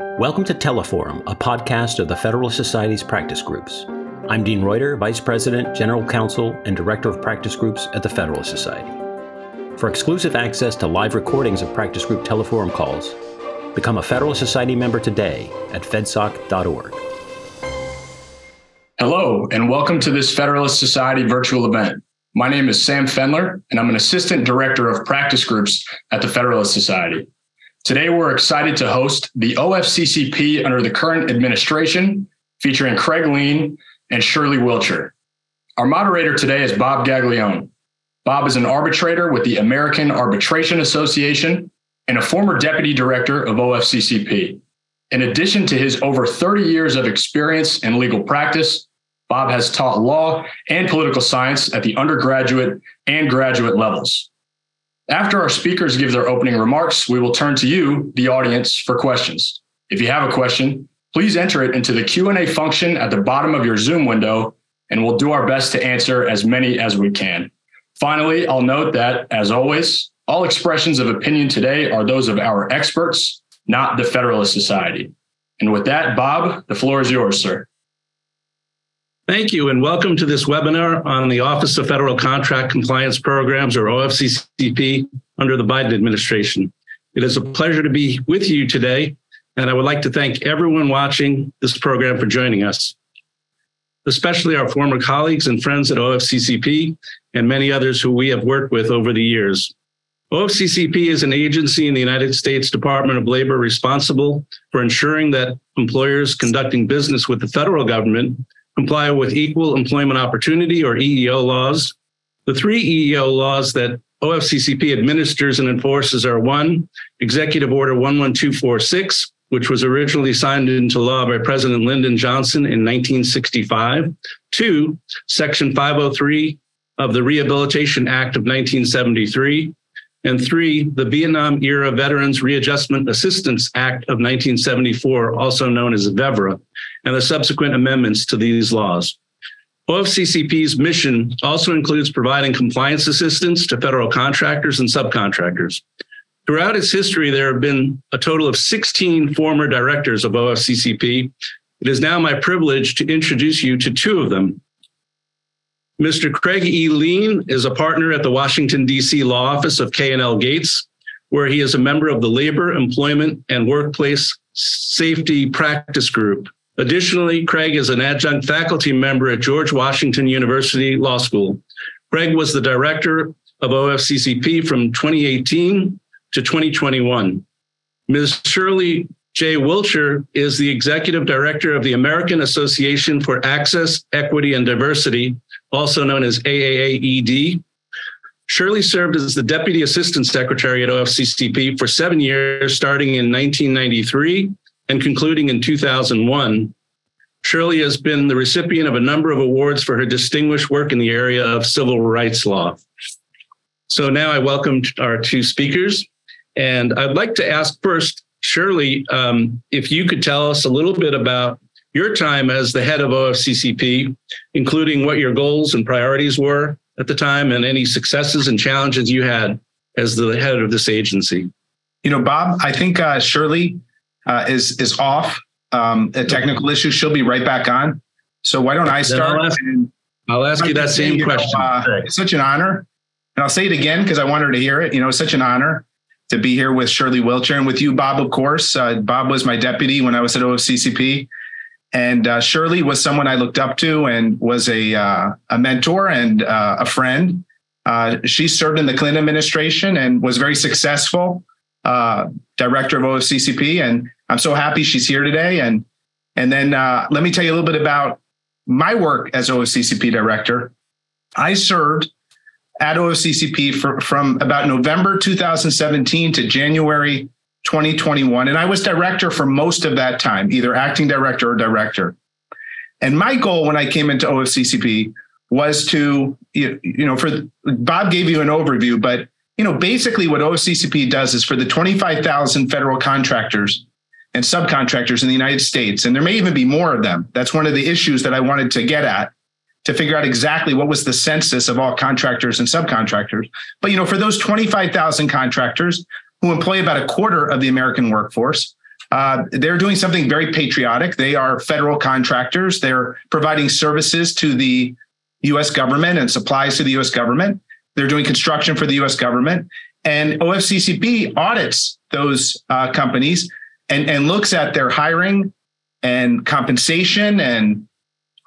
Welcome to Teleforum, a podcast of the Federalist Society's practice groups. I'm Dean Reuter, Vice President, General Counsel, and Director of Practice Groups at the Federalist Society. For exclusive access to live recordings of practice group Teleforum calls, become a Federalist Society member today at fedsoc.org. Hello, and welcome to this Federalist Society virtual event. My name is Sam Fendler, and I'm an Assistant Director of Practice Groups at the Federalist Society. Today, we're excited to host the OFCCP under the current administration, featuring Craig Leen and Shirley Wilcher. Our moderator today is Bob Gaglione. Bob is an arbitrator with the American Arbitration Association and a former deputy director of OFCCP. In addition to his over 30 years of experience in legal practice, Bob has taught law and political science at the undergraduate and graduate levels. After our speakers give their opening remarks, we will turn to you, the audience, for questions. If you have a question, please enter it into the Q&A function at the bottom of your Zoom window, and we'll do our best to answer as many as we can. Finally, I'll note that, as always, all expressions of opinion today are those of our experts, not the Federalist Society. And with that, Bob, the floor is yours, sir. Thank you, and welcome to this webinar on the Office of Federal Contract Compliance Programs, or OFCCP, under the Biden administration. It is a pleasure to be with you today, and I would like to thank everyone watching this program for joining us, especially our former colleagues and friends at OFCCP and many others who we have worked with over the years. OFCCP is an agency in the United States Department of Labor responsible for ensuring that employers conducting business with the federal government comply with equal employment opportunity or EEO laws. The three EEO laws that OFCCP administers and enforces are one, Executive Order 11246, which was originally signed into law by President Lyndon Johnson in 1965. Two, Section 503 of the Rehabilitation Act of 1973. And three, the Vietnam Era Veterans Readjustment Assistance Act of 1974, also known as VEVRAA, and the subsequent amendments to these laws. OFCCP's mission also includes providing compliance assistance to federal contractors and subcontractors. Throughout its history, there have been a total of 16 former directors of OFCCP. It is now my privilege to introduce you to two of them. Mr. Craig E. Leen is a partner at the Washington, D.C. law office of K&L Gates, where he is a member of the Labor, Employment, and Workplace Safety Practice Group. Additionally, Craig is an adjunct faculty member at George Washington University Law School. Craig was the director of OFCCP from 2018 to 2021. Ms. Shirley J. Wilcher is the executive director of the American Association for Access, Equity, and Diversity, also known as AAAED. Shirley served as the Deputy Assistant Secretary at OFCCP for seven years, starting in 1993 and concluding in 2001. Shirley has been the recipient of a number of awards for her distinguished work in the area of civil rights law. So now I welcome our two speakers. And I'd like to ask first, Shirley, um, if you could tell us a little bit about your time as the head of OFCCP, including what your goals and priorities were at the time and any successes and challenges you had as the head of this agency. You know, Bob, I think uh, Shirley uh, is is off um, a technical issue. She'll be right back on. So why don't I start? I'll ask, I'll ask you that same you question. Know, uh, it's such an honor, and I'll say it again because I want her to hear it. You know, it's such an honor to be here with Shirley Wilcher and with you, Bob. Of course, uh, Bob was my deputy when I was at OFCCP, and uh, Shirley was someone I looked up to and was a uh, a mentor and uh, a friend. she served in the Clinton administration and was very successful uh, director of OFCCP, and I'm so happy she's here today. And and then uh, let me tell you a little bit about my work as OFCCP director. I served at OFCCP for, from about November 2017 to January 2021, and I was director for most of that time, either acting director or director. And my goal when I came into OFCCP was to, you, know, for Bob gave you an overview, but you know, basically what OFCCP does is for the 25,000 federal contractors and subcontractors in the United States, and there may even be more of them. That's one of the issues that I wanted to get at to figure out exactly what was the census of all contractors and subcontractors. But, you know, for those 25,000 contractors who employ about a quarter of the American workforce, Uh, they're doing something very patriotic. They are federal contractors. They're providing services to the US government and supplies to the US government. They're doing construction for the US government. And OFCCP audits those uh, companies and, and looks at their hiring and compensation and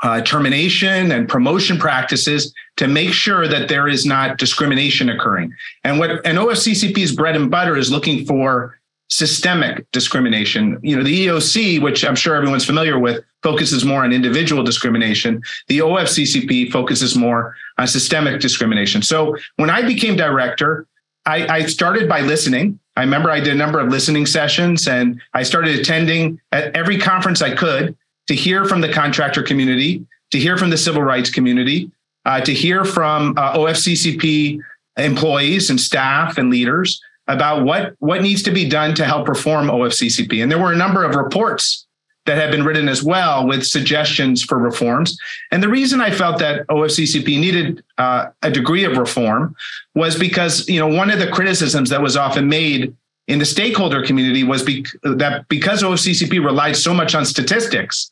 uh, termination and promotion practices to make sure that there is not discrimination occurring. And what an OFCCP's bread and butter is looking for systemic discrimination. You know, the EEOC, which I'm sure everyone's familiar with, focuses more on individual discrimination. The OFCCP focuses more on systemic discrimination. So when I became director, I, I started by listening. I remember I did a number of listening sessions and I started attending at every conference I could to hear from the contractor community, to hear from the civil rights community, uh, to hear from uh, OFCCP employees and staff and leaders about what, what needs to be done to help reform OFCCP. And there were a number of reports that have been written as well with suggestions for reforms. And the reason I felt that OFCCP needed uh, a degree of reform was because, you know, one of the criticisms that was often made in the stakeholder community was be- that because OFCCP relied so much on statistics,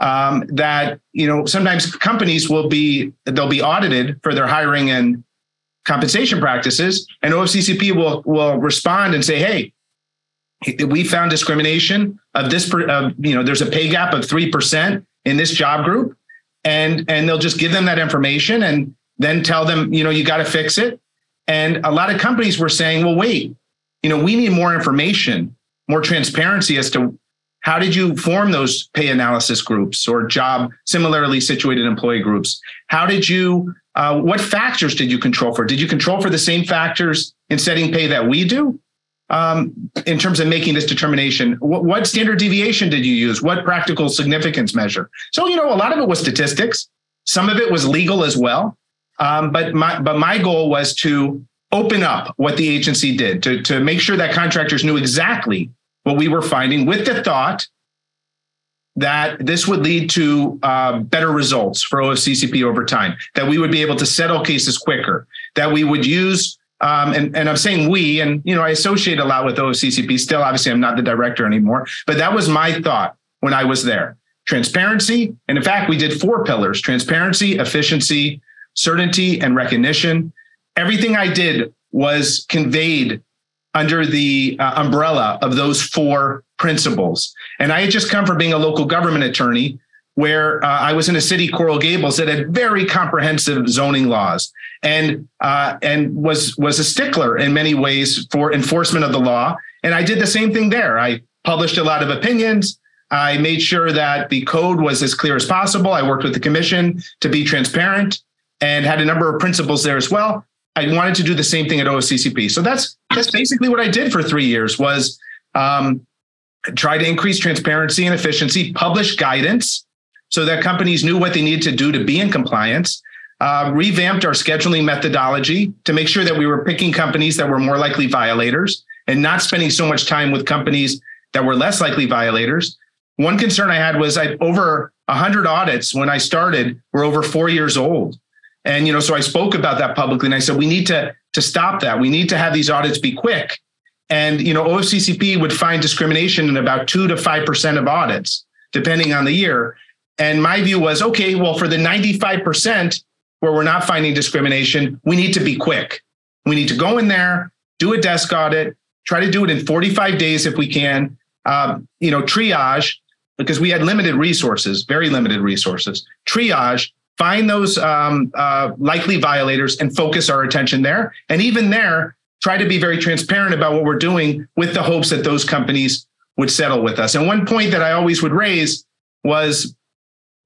um, that you know sometimes companies will be they'll be audited for their hiring and compensation practices, and OFCCP will will respond and say, "Hey, we found discrimination of this. Of, you know, there's a pay gap of three percent in this job group," and and they'll just give them that information and then tell them, you know, you got to fix it. And a lot of companies were saying, "Well, wait, you know, we need more information, more transparency as to how did you form those pay analysis groups or job similarly situated employee groups? How did you, uh, what factors did you control for? Did you control for the same factors in setting pay that we do? Um, in terms of making this determination, what, what standard deviation did you use? What practical significance measure? So, you know, a lot of it was statistics. Some of it was legal as well. Um, but my but my goal was to open up what the agency did to, to make sure that contractors knew exactly what we were finding with the thought that this would lead to uh, better results for OFCCP over time, that we would be able to settle cases quicker, that we would use, um, and, and I'm saying we, and you know, I associate a lot with OFCCP. Still, obviously, I'm not the director anymore, but that was my thought when I was there. Transparency, and in fact, we did four pillars: transparency, efficiency, certainty, and recognition. Everything I did was conveyed under the uh, umbrella of those four principles. And I had just come from being a local government attorney where uh, I was in a city, Coral Gables, that had very comprehensive zoning laws and uh, and was was a stickler in many ways for enforcement of the law. And I did the same thing there. I published a lot of opinions. I made sure that the code was as clear as possible. I worked with the commission to be transparent and had a number of principles there as well. I wanted to do the same thing at OFCCP. So that's that's basically what I did for three years was um, try to increase transparency and efficiency, publish guidance so that companies knew what they needed to do to be in compliance. Uh, revamped our scheduling methodology to make sure that we were picking companies that were more likely violators and not spending so much time with companies that were less likely violators. One concern I had was I over 100 audits when I started were over four years old. And you know, so I spoke about that publicly, and I said we need to to stop that. We need to have these audits be quick. And you know, OFCCP would find discrimination in about two to five percent of audits, depending on the year. And my view was, okay, well, for the 95% where we're not finding discrimination, we need to be quick. We need to go in there, do a desk audit, try to do it in 45 days if we can. Um, you know, triage because we had limited resources, very limited resources. Triage find those um, uh, likely violators and focus our attention there. And even there, try to be very transparent about what we're doing with the hopes that those companies would settle with us. And one point that I always would raise was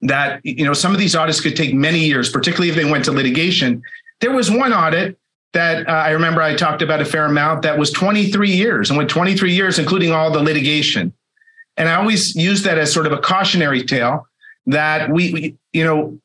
that you know some of these audits could take many years, particularly if they went to litigation. There was one audit that uh, I remember I talked about a fair amount that was 23 years and went 23 years, including all the litigation. And I always use that as sort of a cautionary tale that we, we you know,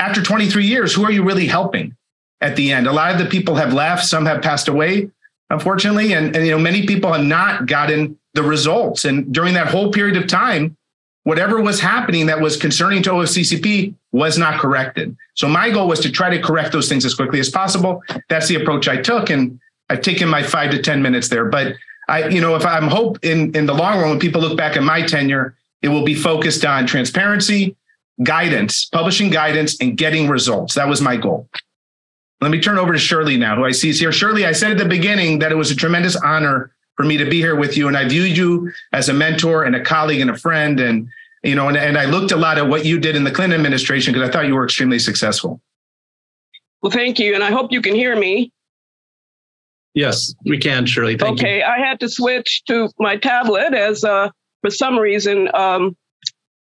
after 23 years, who are you really helping at the end? A lot of the people have left, some have passed away, unfortunately, and, and you know many people have not gotten the results. And during that whole period of time, whatever was happening that was concerning to OFCCP was not corrected. So my goal was to try to correct those things as quickly as possible. That's the approach I took, and I've taken my five to 10 minutes there. But I, you know, if I'm hope in in the long run, when people look back at my tenure, it will be focused on transparency, guidance, publishing guidance, and getting results. That was my goal. Let me turn over to Shirley now, who I see is here. Shirley, I said at the beginning that it was a tremendous honor for me to be here with you, and I viewed you as a mentor and a colleague and a friend, and you know, and, and I looked a lot at what you did in the Clinton administration because I thought you were extremely successful. Well, thank you, and I hope you can hear me. Yes, we can, Shirley. Thank okay, you. I had to switch to my tablet as uh, for some reason um,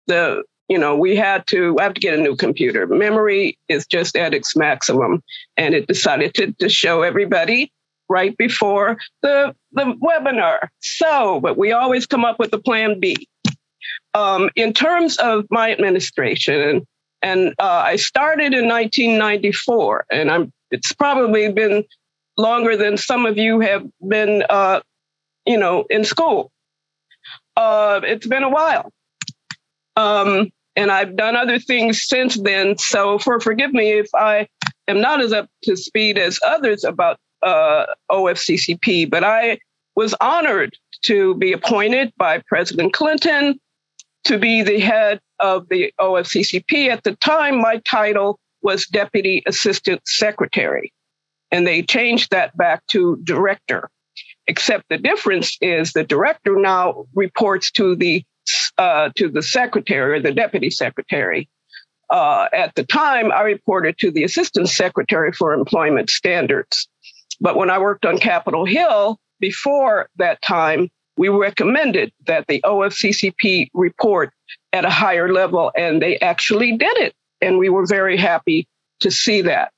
the you know we had to I have to get a new computer. Memory is just at its maximum, and it decided to, to show everybody right before the the webinar. So, but we always come up with a plan B. Um, in terms of my administration, and uh, I started in 1994, and I'm it's probably been longer than some of you have been, uh, you know, in school. Uh, it's been a while. Um, and I've done other things since then. So, for forgive me if I am not as up to speed as others about uh, OFCCP, but I was honored to be appointed by President Clinton to be the head of the OFCCP. At the time, my title was Deputy Assistant Secretary and they changed that back to director. Except the difference is the director now reports to the uh, to the secretary or the deputy secretary. Uh, at the time, I reported to the assistant secretary for employment standards. But when I worked on Capitol Hill before that time, we recommended that the OFCCP report at a higher level, and they actually did it. And we were very happy to see that.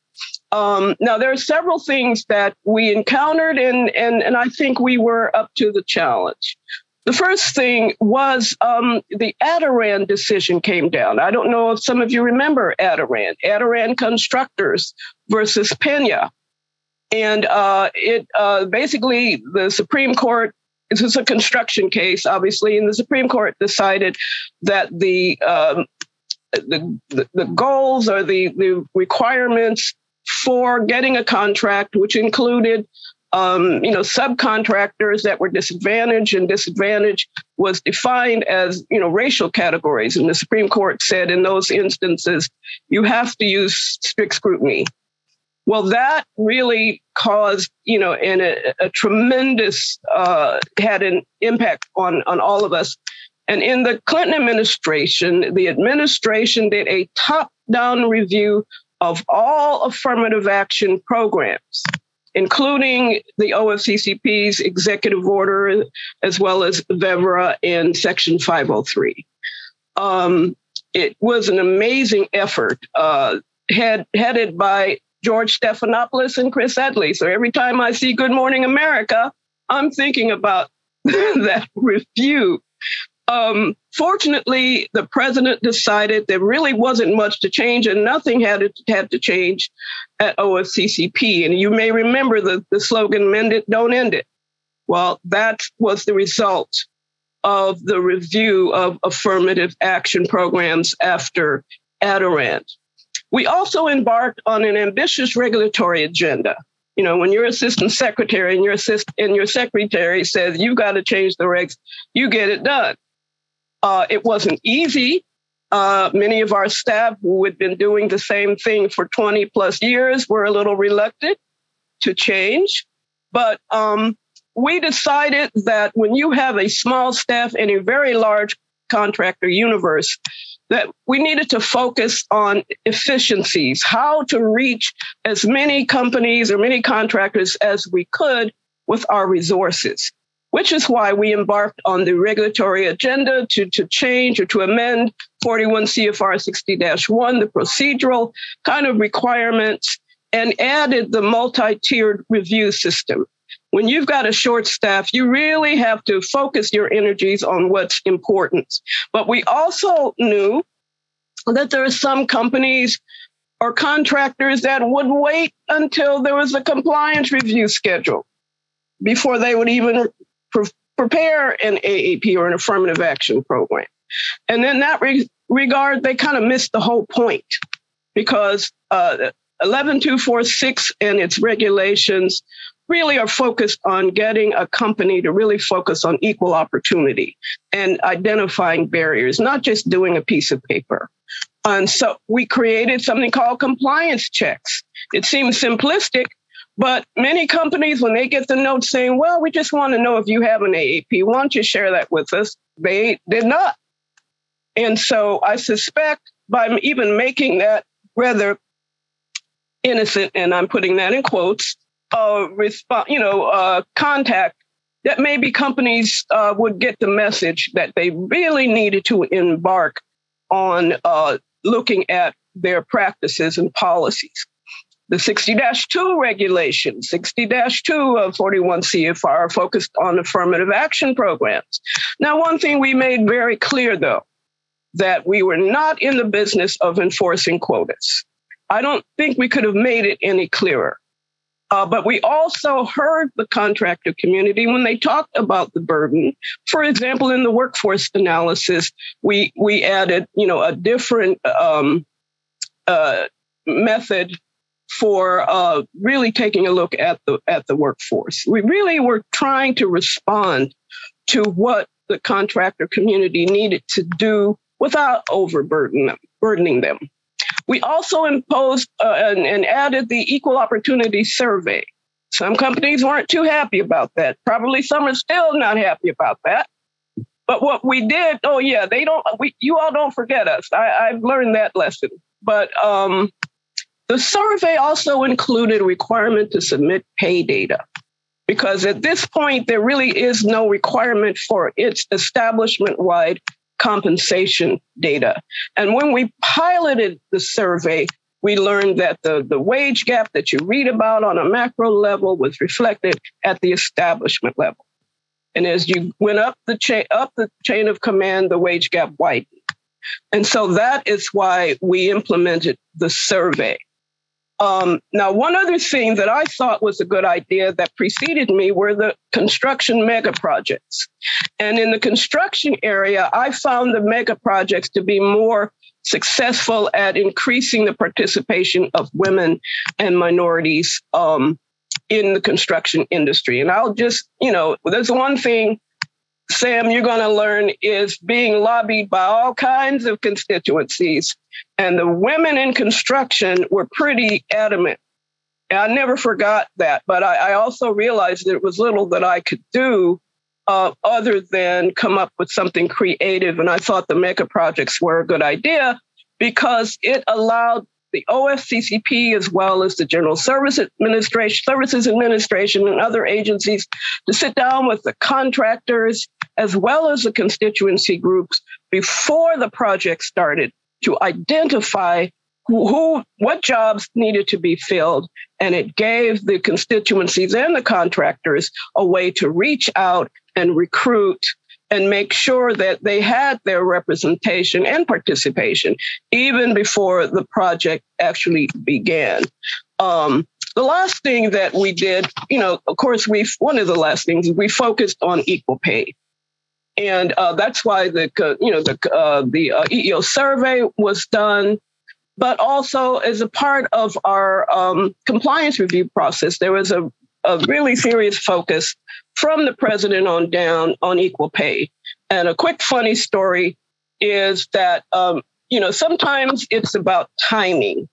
Um, now, there are several things that we encountered, and, and, and I think we were up to the challenge. The first thing was um, the Adarand decision came down. I don't know if some of you remember Adarand, Adarand Constructors versus Pena. And uh, it uh, basically, the Supreme Court, this was a construction case, obviously, and the Supreme Court decided that the um, the, the, goals or the, the requirements for getting a contract, which included um, you know, subcontractors that were disadvantaged, and disadvantage was defined as, you know, racial categories. And the Supreme Court said in those instances, you have to use strict scrutiny. Well, that really caused, you know, and a, a tremendous uh, had an impact on on all of us. And in the Clinton administration, the administration did a top-down review of all affirmative action programs, including the OFCCP's executive order, as well as VEVRAA and Section 503. Um, it was an amazing effort, uh, head, headed by George Stephanopoulos and Chris Edley. So every time I see Good Morning America, I'm thinking about that review um, fortunately, the president decided there really wasn't much to change and nothing had to, had to change at OFCCP. And you may remember the, the slogan, mend it, don't end it. Well, that was the result of the review of affirmative action programs after Adarand. We also embarked on an ambitious regulatory agenda. You know, when your assistant secretary and your assist and your secretary says you've got to change the regs, you get it done. Uh, it wasn't easy. Uh, many of our staff who had been doing the same thing for 20 plus years were a little reluctant to change. But um, we decided that when you have a small staff in a very large contractor universe, that we needed to focus on efficiencies, how to reach as many companies or many contractors as we could with our resources which is why we embarked on the regulatory agenda to, to change or to amend 41 CFR 60 1, the procedural kind of requirements, and added the multi tiered review system. When you've got a short staff, you really have to focus your energies on what's important. But we also knew that there are some companies or contractors that would wait until there was a compliance review schedule before they would even pre- prepare an AAP or an affirmative action program. And in that re- regard, they kind of missed the whole point because uh, 11246 and its regulations really are focused on getting a company to really focus on equal opportunity and identifying barriers, not just doing a piece of paper. And so we created something called compliance checks. It seems simplistic, but many companies, when they get the note saying, well, we just want to know if you have an AAP, why don't you share that with us? They did not. And so I suspect by even making that rather innocent, and I'm putting that in quotes, uh, resp- you know, uh, contact that maybe companies uh, would get the message that they really needed to embark on uh, looking at their practices and policies. The 60 2 regulation, 60 2 of 41 CFR focused on affirmative action programs. Now, one thing we made very clear, though, that we were not in the business of enforcing quotas. I don't think we could have made it any clearer. Uh, but we also heard the contractor community when they talked about the burden. For example, in the workforce analysis, we we added, you know, a different um, uh, method for uh, really taking a look at the at the workforce. We really were trying to respond to what the contractor community needed to do without overburdening them. Burdening them. We also imposed uh, and, and added the equal opportunity survey. Some companies weren't too happy about that. Probably some are still not happy about that. But what we did, oh yeah, they don't. We, you all don't forget us. I, I've learned that lesson. But um, the survey also included a requirement to submit pay data, because at this point there really is no requirement for its establishment-wide compensation data. And when we piloted the survey, we learned that the, the wage gap that you read about on a macro level was reflected at the establishment level. And as you went up the chain up the chain of command, the wage gap widened. And so that is why we implemented the survey. Um, now, one other thing that I thought was a good idea that preceded me were the construction mega projects. And in the construction area, I found the mega projects to be more successful at increasing the participation of women and minorities um, in the construction industry. And I'll just, you know, there's one thing Sam, you're going to learn is being lobbied by all kinds of constituencies. And the women in construction were pretty adamant. And I never forgot that. But I, I also realized it was little that I could do uh, other than come up with something creative. And I thought the mega projects were a good idea because it allowed the OFCCP, as well as the General Service Administration, Services Administration, and other agencies, to sit down with the contractors as well as the constituency groups before the project started to identify who, who, what jobs needed to be filled. And it gave the constituencies and the contractors a way to reach out and recruit and make sure that they had their representation and participation even before the project actually began. Um, the last thing that we did, you know, of course, we one of the last things we focused on equal pay, and uh, that's why the you know the uh, the uh, EEO survey was done. But also as a part of our um, compliance review process, there was a a really serious focus from the president on down on equal pay. And a quick funny story is that um, you know sometimes it's about timing,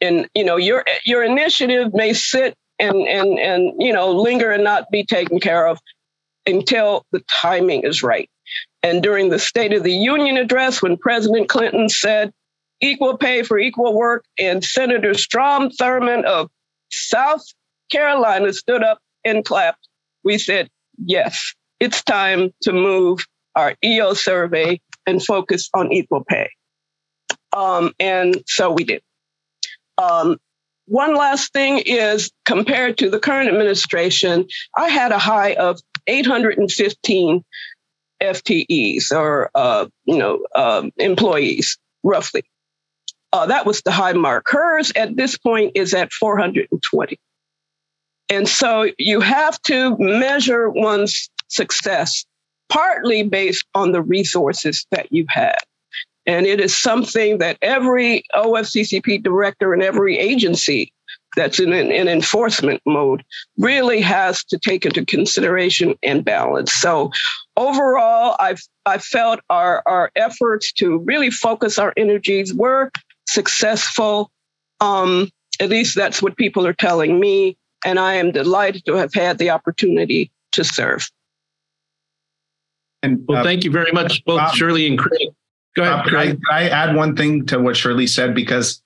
and you know your your initiative may sit and and and you know linger and not be taken care of until the timing is right. And during the State of the Union address, when President Clinton said equal pay for equal work, and Senator Strom Thurmond of South Carolina stood up and clapped. We said, yes, it's time to move our EO survey and focus on equal pay. Um, and so we did. Um, one last thing is compared to the current administration, I had a high of 815 FTEs or uh, you know um, employees roughly. Uh, that was the high mark. Hers at this point is at 420. And so you have to measure one's success partly based on the resources that you have. And it is something that every OFCCP director and every agency that's in an in enforcement mode really has to take into consideration and balance. So overall, I've I felt our, our efforts to really focus our energies were successful. Um, at least that's what people are telling me. And I am delighted to have had the opportunity to serve. And well, uh, thank you very much, both Bob, Shirley and Craig. Go ahead, Bob, Craig. I, I add one thing to what Shirley said because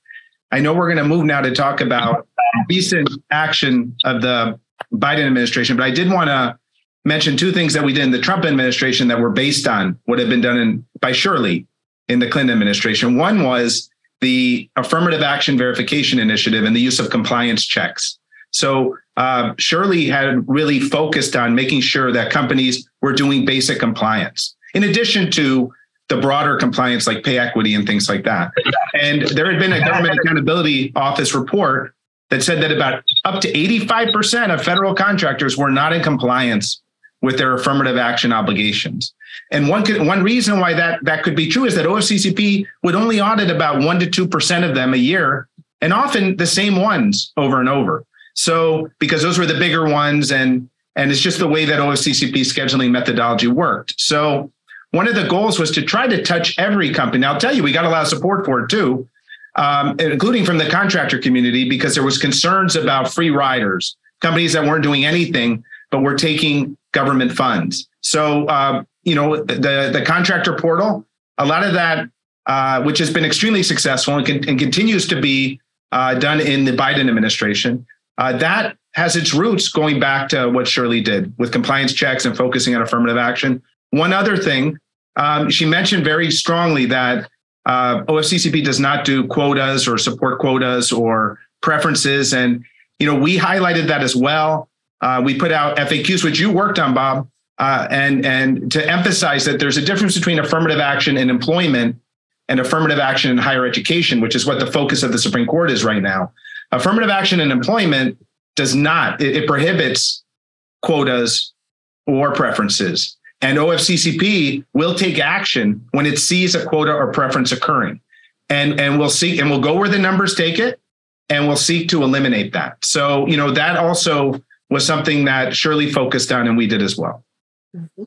I know we're going to move now to talk about recent action of the Biden administration, but I did want to mention two things that we did in the Trump administration that were based on what had been done in, by Shirley in the Clinton administration. One was the affirmative action verification initiative and the use of compliance checks. So uh, Shirley had really focused on making sure that companies were doing basic compliance, in addition to the broader compliance like pay equity and things like that. And there had been a government accountability office report that said that about up to 85% of federal contractors were not in compliance with their affirmative action obligations. And one could, one reason why that that could be true is that OFCCP would only audit about 1 to 2% of them a year and often the same ones over and over. So because those were the bigger ones and and it's just the way that OFCCP scheduling methodology worked. So one of the goals was to try to touch every company. Now, I'll tell you, we got a lot of support for it too, um, including from the contractor community, because there was concerns about free riders, companies that weren't doing anything but were taking government funds. So, uh, you know, the the contractor portal, a lot of that, uh, which has been extremely successful and, and continues to be uh, done in the Biden administration, uh, that has its roots going back to what Shirley did with compliance checks and focusing on affirmative action. One other thing, um, she mentioned very strongly that uh, OFCCP does not do quotas or support quotas or preferences, and you know we highlighted that as well. Uh, we put out FAQs, which you worked on, Bob, uh, and and to emphasize that there's a difference between affirmative action in employment and affirmative action in higher education, which is what the focus of the Supreme Court is right now. Affirmative action in employment does not; it, it prohibits quotas or preferences. And OFCCP will take action when it sees a quota or preference occurring. And, and we'll see, and we'll go where the numbers take it and we'll seek to eliminate that. So, you know, that also was something that Shirley focused on and we did as well. Mm-hmm.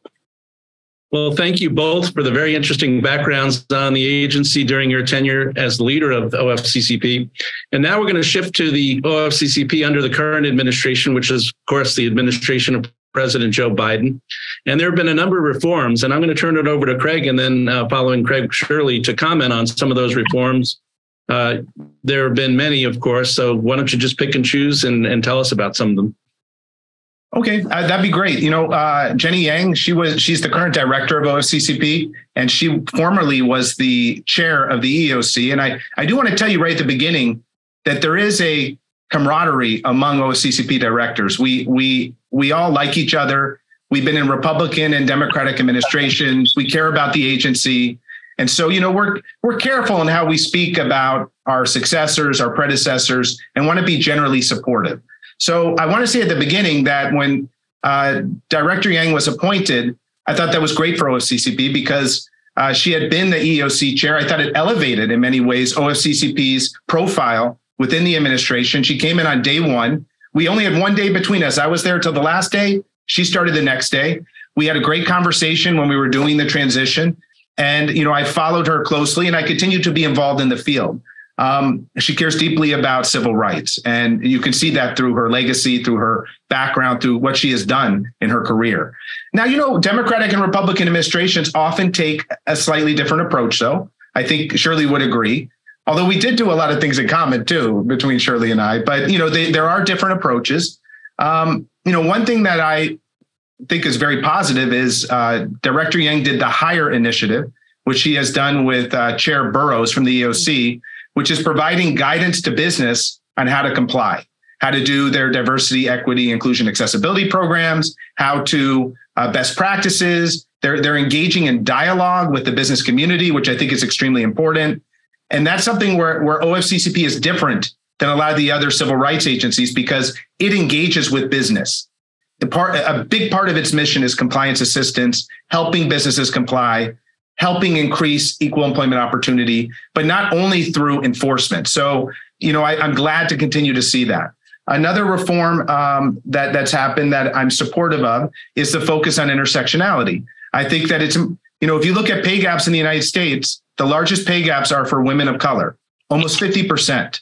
Well, thank you both for the very interesting backgrounds on the agency during your tenure as leader of OFCCP. And now we're going to shift to the OFCCP under the current administration, which is, of course, the administration of President Joe Biden. And there have been a number of reforms, and I'm going to turn it over to Craig and then uh, following Craig Shirley to comment on some of those reforms. Uh, there have been many, of course. So why don't you just pick and choose and, and tell us about some of them? Okay, uh, that'd be great. You know, uh, Jenny Yang, she was she's the current director of OFCCP, and she formerly was the chair of the EEOC. And I I do want to tell you right at the beginning that there is a camaraderie among OFCCP directors. We we we all like each other. We've been in Republican and Democratic administrations. We care about the agency. And so, you know, we're we're careful in how we speak about our successors, our predecessors, and want to be generally supportive. So I want to say at the beginning that when uh, Director Yang was appointed, I thought that was great for OFCCP because uh, she had been the EEOC chair. I thought it elevated in many ways OFCCP's profile within the administration. She came in on day one. We only had one day between us. I was there till the last day. She started the next day. We had a great conversation when we were doing the transition. And, you know, I followed her closely and I continue to be involved in the field um, she cares deeply about civil rights. And you can see that through her legacy, through her background, through what she has done in her career. Now, you know, Democratic and Republican administrations often take a slightly different approach, though. I think Shirley would agree. Although we did do a lot of things in common too between Shirley and I, but you know, they, there are different approaches. Um, you know, one thing that I think is very positive is uh, Director Yang did the Hire Initiative, which she has done with uh, Chair Burrows from the EEOC, which is providing guidance to business on how to comply, how to do their diversity, equity, inclusion, accessibility programs, how to uh, best practices. They're, they're engaging in dialogue with the business community, which I think is extremely important. And that's something where, where OFCCP is different than a lot of the other civil rights agencies because it engages with business. The part, a big part of its mission is compliance assistance, helping businesses comply, helping increase equal employment opportunity, but not only through enforcement. So, you know, I, am glad to continue to see that. Another reform um, that that's happened that I'm supportive of is the focus on intersectionality. I think that it's, you know, if you look at pay gaps in the United States, the largest pay gaps are for women of color, almost 50%.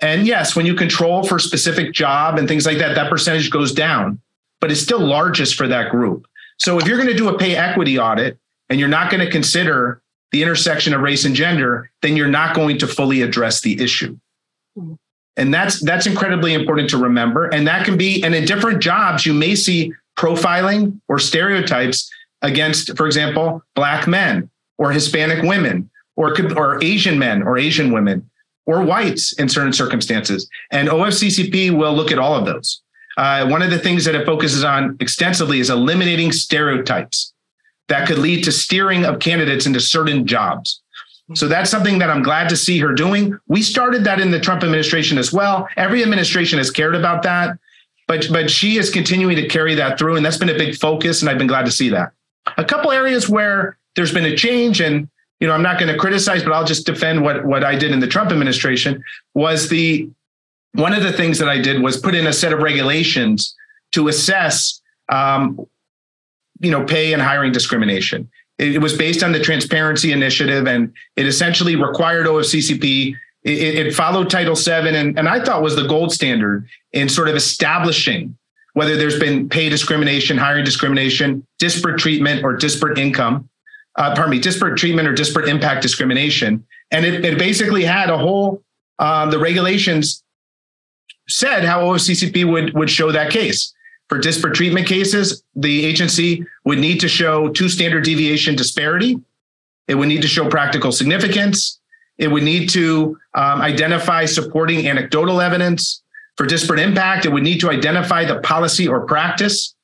And yes, when you control for specific job and things like that, that percentage goes down, but it's still largest for that group. So if you're going to do a pay equity audit and you're not going to consider the intersection of race and gender, then you're not going to fully address the issue. And that's that's incredibly important to remember. And that can be, and in different jobs, you may see profiling or stereotypes against, for example, black men or Hispanic women or or Asian men or Asian women or whites in certain circumstances. And OFCCP will look at all of those. Uh, one of the things that it focuses on extensively is eliminating stereotypes that could lead to steering of candidates into certain jobs. So that's something that I'm glad to see her doing. We started that in the Trump administration as well. Every administration has cared about that, but but she is continuing to carry that through, and that's been a big focus, and I've been glad to see that. A couple areas where there's been a change, and you know I'm not going to criticize, but I'll just defend what what I did in the Trump administration was the one of the things that I did was put in a set of regulations to assess um, you know, pay and hiring discrimination. It, was based on the Transparency Initiative, and it essentially required OFCCP. It, it followed Title VII, and, and I thought was the gold standard in sort of establishing whether there's been pay discrimination, hiring discrimination, disparate treatment, or disparate income. Uh, pardon me, disparate treatment or disparate impact discrimination. And it, it basically had a whole, um, the regulations said how OFCCP would, would show that case. For disparate treatment cases, the agency would need to show two standard deviation disparity. It would need to show practical significance. It would need to um, identify supporting anecdotal evidence. For disparate impact, it would need to identify the policy or practice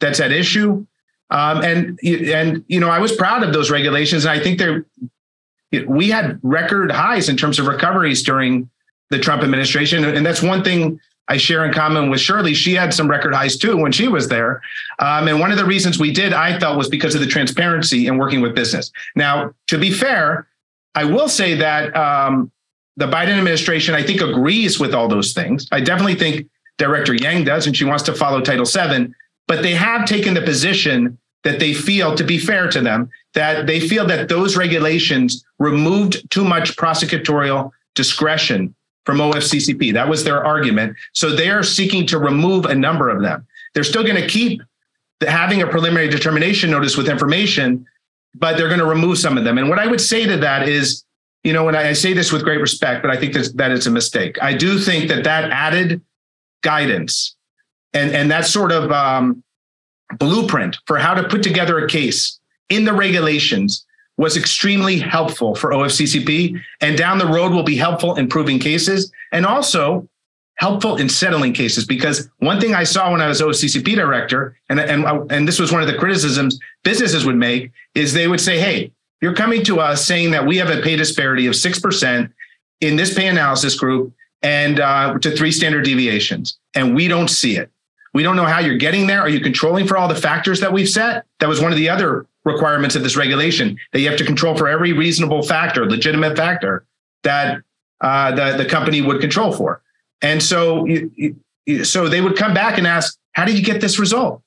that's at issue. Um, and and you know, I was proud of those regulations, and I think they're we had record highs in terms of recoveries during the Trump administration, and that's one thing I share in common with Shirley. She had some record highs too when she was there. Um, and one of the reasons we did, I felt, was because of the transparency in working with business. Now, to be fair, I will say that um, the Biden administration, I think, agrees with all those things. I definitely think Director Yang does, and she wants to follow Title VII. But they have taken the position that they feel, to be fair to them, that they feel that those regulations removed too much prosecutorial discretion from OFCCP. That was their argument. So they are seeking to remove a number of them. They're still going to keep the, having a preliminary determination notice with information, but they're going to remove some of them. And what I would say to that is, you know, and I, I say this with great respect, but I think that, that it's a mistake. I do think that that added guidance and, and that sort of um, blueprint for how to put together a case in the regulations was extremely helpful for OFCCP and down the road will be helpful in proving cases and also helpful in settling cases. Because one thing I saw when I was OFCCP director and and and this was one of the criticisms businesses would make is they would say hey you're coming to us saying that we have a pay disparity of 6% in this pay analysis group and uh, to three standard deviations and we don't see it. We don't know how you're getting there. Are you controlling for all the factors that we've set? That was one of the other requirements of this regulation that you have to control for every reasonable factor, legitimate factor that uh, the, the company would control for. And so, you, you, so they would come back and ask, how did you get this result?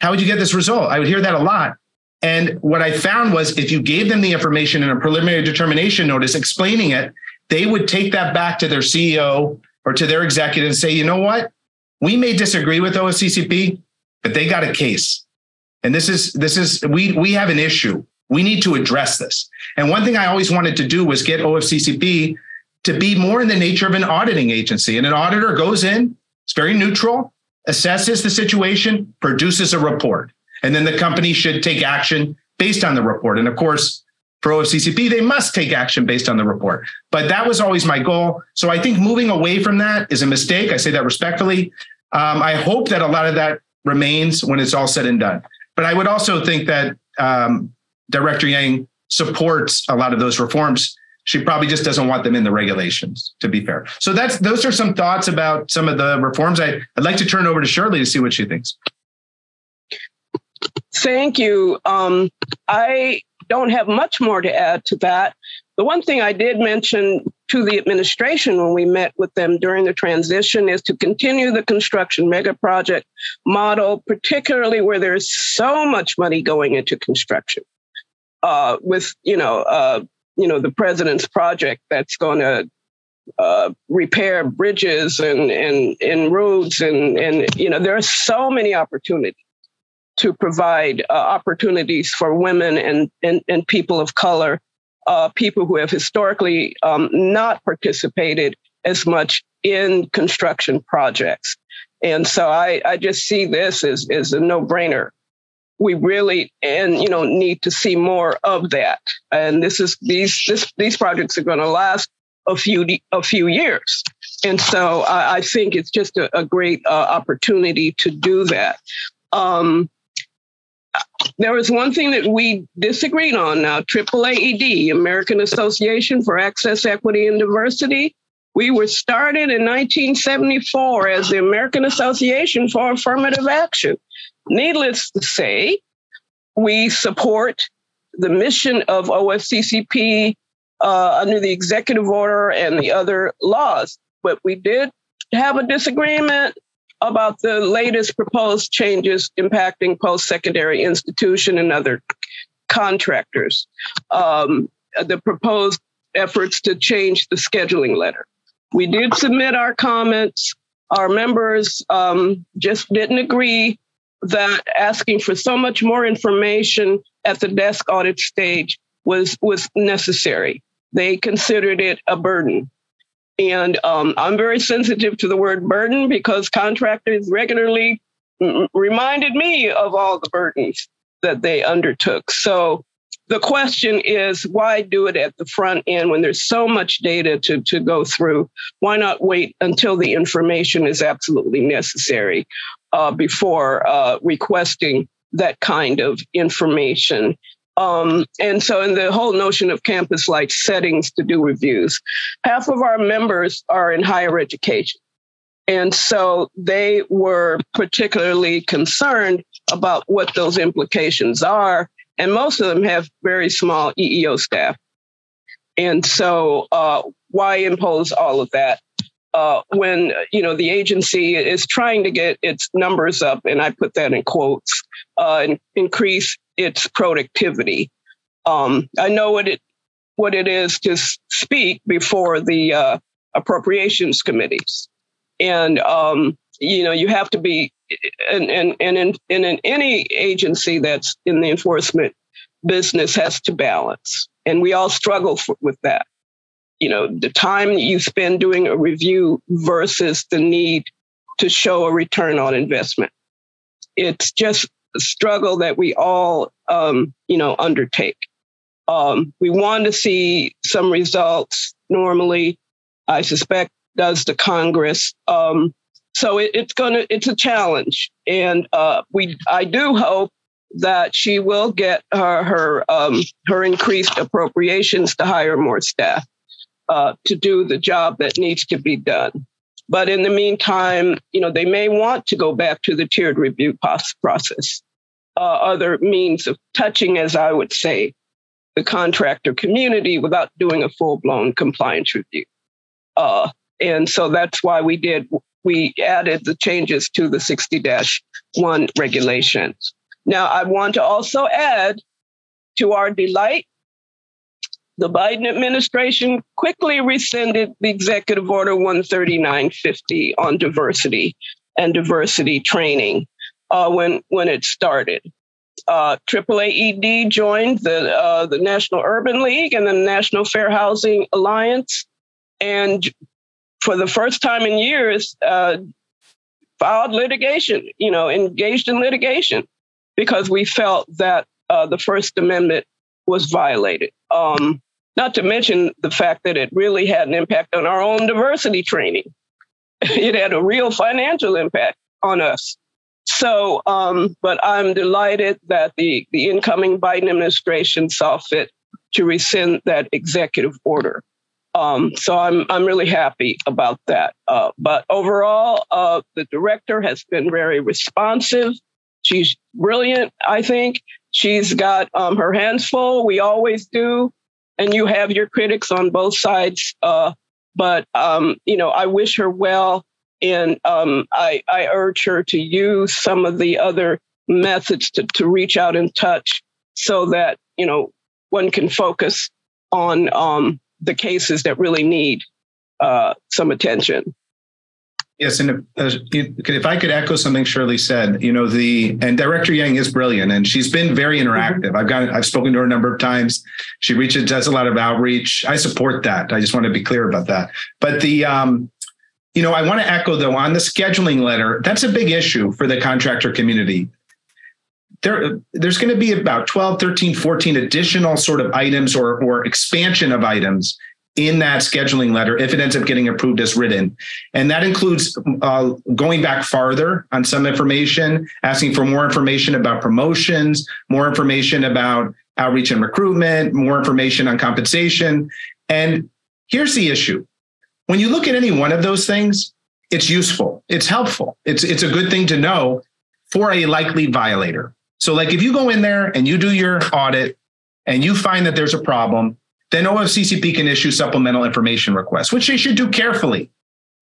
How would you get this result? I would hear that a lot. And what I found was if you gave them the information in a preliminary determination notice explaining it, they would take that back to their CEO or to their executive and say, you know what? We may disagree with OFCCP, but they got a case. And this is this is we we have an issue. We need to address this. And one thing I always wanted to do was get OFCCP to be more in the nature of an auditing agency. And an auditor goes in, it's very neutral, assesses the situation, produces a report. And then the company should take action based on the report. And of course, for OFCCP, they must take action based on the report. But that was always my goal. So I think moving away from that is a mistake. I say that respectfully. Um, I hope that a lot of that remains when it's all said and done. But I would also think that um, Director Yang supports a lot of those reforms. She probably just doesn't want them in the regulations, to be fair. So that's those are some thoughts about some of the reforms. I, I'd like to turn over to Shirley to see what she thinks. Thank you. Um, I don't have much more to add to that. The one thing I did mention to the administration when we met with them during the transition is to continue the construction mega project model, particularly where there's so much money going into construction. Uh, with you know, uh, you know, the president's project that's going to uh, repair bridges and, and, and roads and, and, you know, there are so many opportunities to provide uh, opportunities for women and, and, and people of color, uh, people who have historically um, not participated as much in construction projects. And so I, I just see this as, as a no brainer. We really and you know need to see more of that. And this is these this, these projects are going to last a few a few years. And so I, I think it's just a, a great uh, opportunity to do that. Um, there was one thing that we disagreed on now AAAED, American Association for Access, Equity, and Diversity. We were started in 1974 as the American Association for Affirmative Action. Needless to say, we support the mission of OFCCP uh, under the executive order and the other laws. But we did have a disagreement about the latest proposed changes impacting post secondary institution and other contractors. Um, the proposed efforts to change the scheduling letter. We did submit our comments. Our members um, just didn't agree that asking for so much more information at the desk audit stage was was necessary. They considered it a burden. And um, I'm very sensitive to the word burden because contractors regularly m- reminded me of all the burdens that they undertook. So the question is why do it at the front end when there's so much data to, to go through? Why not wait until the information is absolutely necessary uh, before uh, requesting that kind of information? Um, and so, in the whole notion of campus like settings to do reviews, half of our members are in higher education. And so they were particularly concerned about what those implications are. And most of them have very small EEO staff. And so, uh, why impose all of that uh, when you know the agency is trying to get its numbers up? And I put that in quotes, uh, and increase its productivity. Um, I know what it what it is to speak before the uh, appropriations committees, and um, you know you have to be, and and and in, and in any agency that's in the enforcement business has to balance, and we all struggle for, with that. You know, the time you spend doing a review versus the need to show a return on investment. It's just struggle that we all, um, you know, undertake. Um, we want to see some results. Normally, I suspect does the Congress. Um, so it, it's gonna it's a challenge, and uh, we I do hope that she will get her her um, her increased appropriations to hire more staff uh, to do the job that needs to be done. But in the meantime, you know, they may want to go back to the tiered review process uh, other means of touching, as I would say, the contractor community without doing a full blown compliance review. Uh, and so that's why we did, we added the changes to the 60 1 regulations. Now, I want to also add to our delight, the Biden administration quickly rescinded the executive order 13950 on diversity and diversity training uh, when when it started. Uh, AAAED joined the uh, the National Urban League and the National Fair Housing Alliance, and for the first time in years, uh, filed litigation. You know, engaged in litigation because we felt that uh, the First Amendment was violated. Um, not to mention the fact that it really had an impact on our own diversity training. it had a real financial impact on us. So, um, but I'm delighted that the, the incoming Biden administration saw fit to rescind that executive order. Um, so I'm I'm really happy about that. Uh, but overall, uh, the director has been very responsive. She's brilliant. I think she's got um, her hands full. We always do. and you have your critics on both sides. Uh, but um, you know, I wish her well, and um, I, I urge her to use some of the other methods to, to reach out and touch, so that you know one can focus on um, the cases that really need uh, some attention. Yes, and if, if, I could echo something Shirley said, you know, the and Director Yang is brilliant, and she's been very interactive. Mm-hmm. I've got I've spoken to her a number of times. She reaches does a lot of outreach. I support that. I just want to be clear about that. But the um, you know, I want to echo though on the scheduling letter. That's a big issue for the contractor community. There, there's going to be about 12, 13, 14 additional sort of items or, or expansion of items in that scheduling letter if it ends up getting approved as written. And that includes uh, going back farther on some information, asking for more information about promotions, more information about outreach and recruitment, more information on compensation. And here's the issue. When you look at any one of those things, it's useful, it's helpful, it's, it's a good thing to know for a likely violator. So, like if you go in there and you do your audit and you find that there's a problem, then OFCCP can issue supplemental information requests, which they should do carefully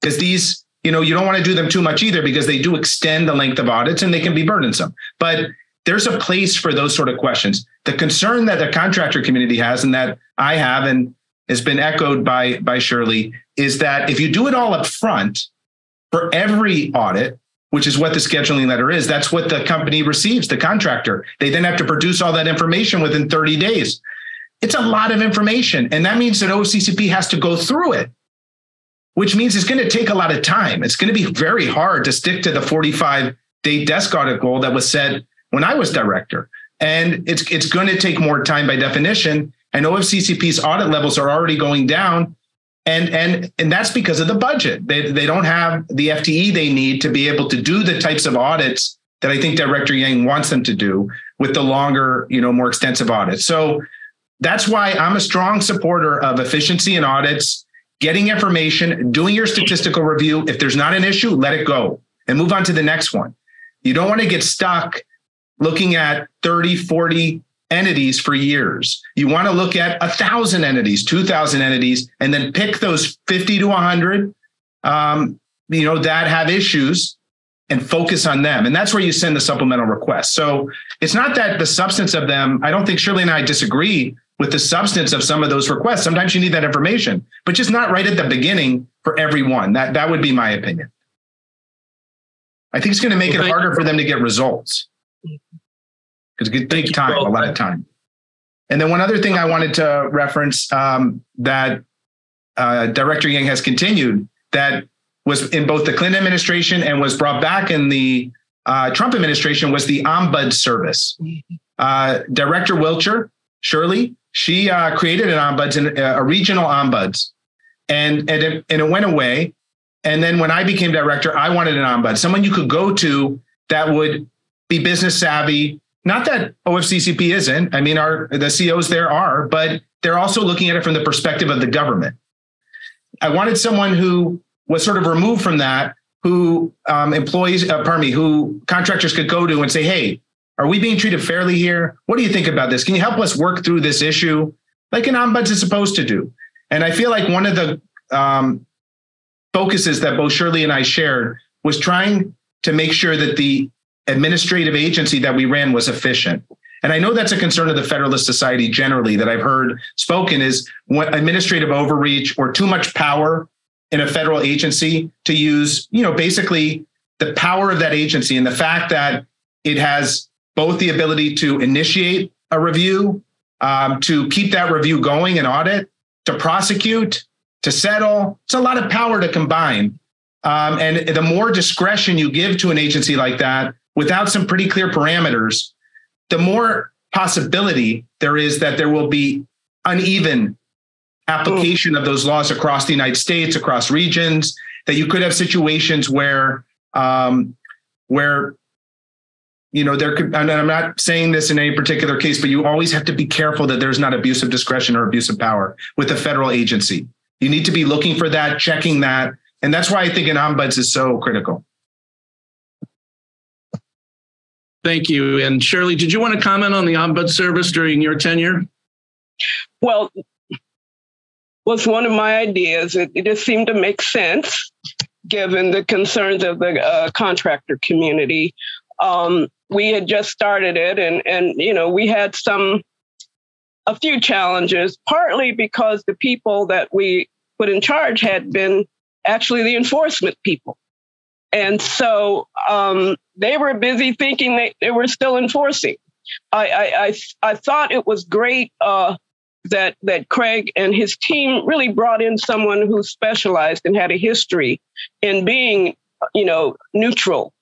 because these, you know, you don't want to do them too much either because they do extend the length of audits and they can be burdensome. But there's a place for those sort of questions. The concern that the contractor community has and that I have and has been echoed by, by Shirley is that if you do it all up front for every audit, which is what the scheduling letter is, that's what the company receives, the contractor. They then have to produce all that information within 30 days. It's a lot of information. And that means that OCCP has to go through it, which means it's going to take a lot of time. It's going to be very hard to stick to the 45 day desk audit goal that was set when I was director. And it's, it's going to take more time by definition. And OFCCP's audit levels are already going down. And, and, and that's because of the budget. They, they don't have the FTE they need to be able to do the types of audits that I think Director Yang wants them to do with the longer, you know, more extensive audits. So that's why I'm a strong supporter of efficiency and audits, getting information, doing your statistical review. If there's not an issue, let it go and move on to the next one. You don't want to get stuck looking at 30, 40 entities for years. You want to look at a thousand entities, 2000 entities, and then pick those 50 to 100, um, you know, that have issues and focus on them. And that's where you send the supplemental request. So it's not that the substance of them, I don't think Shirley and I disagree with the substance of some of those requests. Sometimes you need that information, but just not right at the beginning for everyone. That that would be my opinion. I think it's going to make well, it harder for them to get results because it could takes time, a lot of time. And then one other thing I wanted to reference um, that uh, Director Yang has continued that was in both the Clinton administration and was brought back in the uh, Trump administration was the Ombud service. Uh, Director Wilcher, Shirley, she uh, created an ombuds, a regional ombuds, and and it, and it went away. And then when I became director, I wanted an ombud, someone you could go to that would be business savvy. Not that OFCCP isn't. I mean, our the CEOs there are, but they're also looking at it from the perspective of the government. I wanted someone who was sort of removed from that, who um, employees, uh, pardon me, who contractors could go to and say, "Hey, are we being treated fairly here? What do you think about this? Can you help us work through this issue like an ombuds is supposed to do? And I feel like one of the um, focuses that both Shirley and I shared was trying to make sure that the administrative agency that we ran was efficient. And I know that's a concern of the Federalist Society generally that I've heard spoken is administrative overreach or too much power in a federal agency to use, you know, basically the power of that agency and the fact that it has both the ability to initiate a review, um, to keep that review going and audit, to prosecute, to settle. It's a lot of power to combine. Um, and the more discretion you give to an agency like that without some pretty clear parameters, the more possibility there is that there will be uneven application of those laws across the United States, across regions, that you could have situations where um, where you know, there could, and I'm not saying this in any particular case, but you always have to be careful that there's not abuse of discretion or abuse of power with a federal agency. You need to be looking for that, checking that. And that's why I think an ombuds is so critical. Thank you. And Shirley, did you want to comment on the ombuds service during your tenure? Well, was one of my ideas. It, it just seemed to make sense given the concerns of the uh, contractor community. Um, we had just started it, and and you know we had some a few challenges, partly because the people that we put in charge had been actually the enforcement people. And so um, they were busy thinking they, they were still enforcing. I, I, I, I thought it was great uh, that, that Craig and his team really brought in someone who specialized and had a history in being, you know, neutral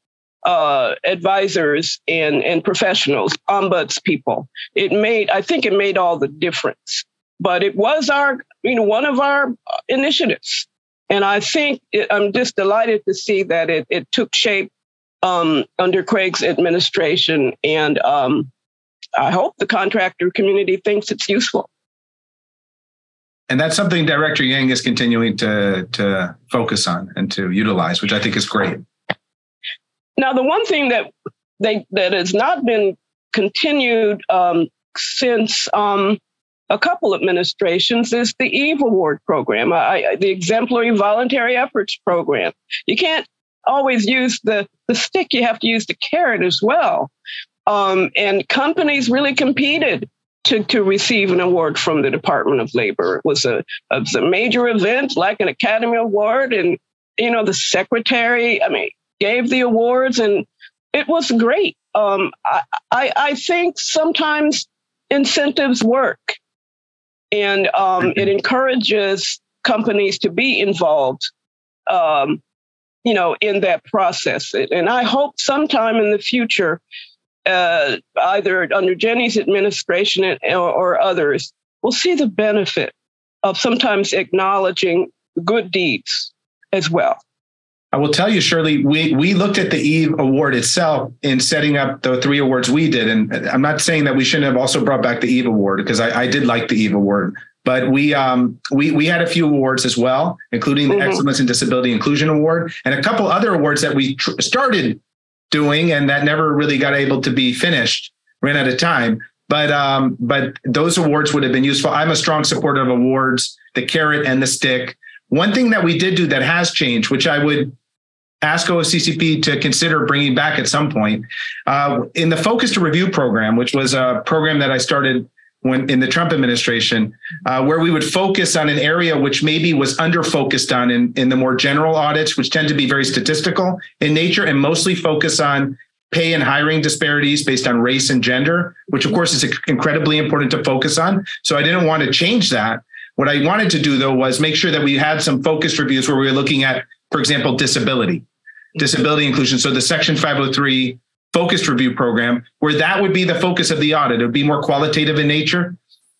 uh, advisors and, and professionals, ombuds people. It made, I think it made all the difference. But it was our, you know, one of our initiatives. And I think it, I'm just delighted to see that it, it took shape um, under Craig's administration. And um, I hope the contractor community thinks it's useful. And that's something Director Yang is continuing to, to focus on and to utilize, which I think is great. Now, the one thing that they that has not been continued um, since um, a couple administrations is the EVE Award program, I, the Exemplary Voluntary Efforts program. You can't always use the, the stick, you have to use the carrot as well. Um, and companies really competed to, to receive an award from the Department of Labor. It was a, it a major event like an Academy Award. And, you know, the secretary, I mean, gave the awards and it was great. Um, I, I, I think sometimes incentives work and um, it encourages companies to be involved um, you know in that process. And i hope sometime in the future uh, either under jenny's administration or, or others we'll see the benefit of sometimes acknowledging good deeds as well I will tell you, Shirley, we we looked at the Eve Award itself in setting up the three awards we did, and I'm not saying that we shouldn't have also brought back the Eve Award because I, I did like the Eve Award, but we um we we had a few awards as well, including the mm-hmm. Excellence in Disability Inclusion Award and a couple other awards that we tr- started doing and that never really got able to be finished, ran out of time. But um but those awards would have been useful. I'm a strong supporter of awards, the carrot and the stick. One thing that we did do that has changed, which I would ask OFCCP to consider bringing back at some point. Uh, in the Focus to Review program, which was a program that I started when in the Trump administration, uh, where we would focus on an area which maybe was under focused on in, in the more general audits, which tend to be very statistical in nature and mostly focus on pay and hiring disparities based on race and gender, which of course is incredibly important to focus on. So I didn't want to change that. What I wanted to do though was make sure that we had some focused reviews where we were looking at, for example, disability disability inclusion. So the Section 503 focused review program, where that would be the focus of the audit. It would be more qualitative in nature.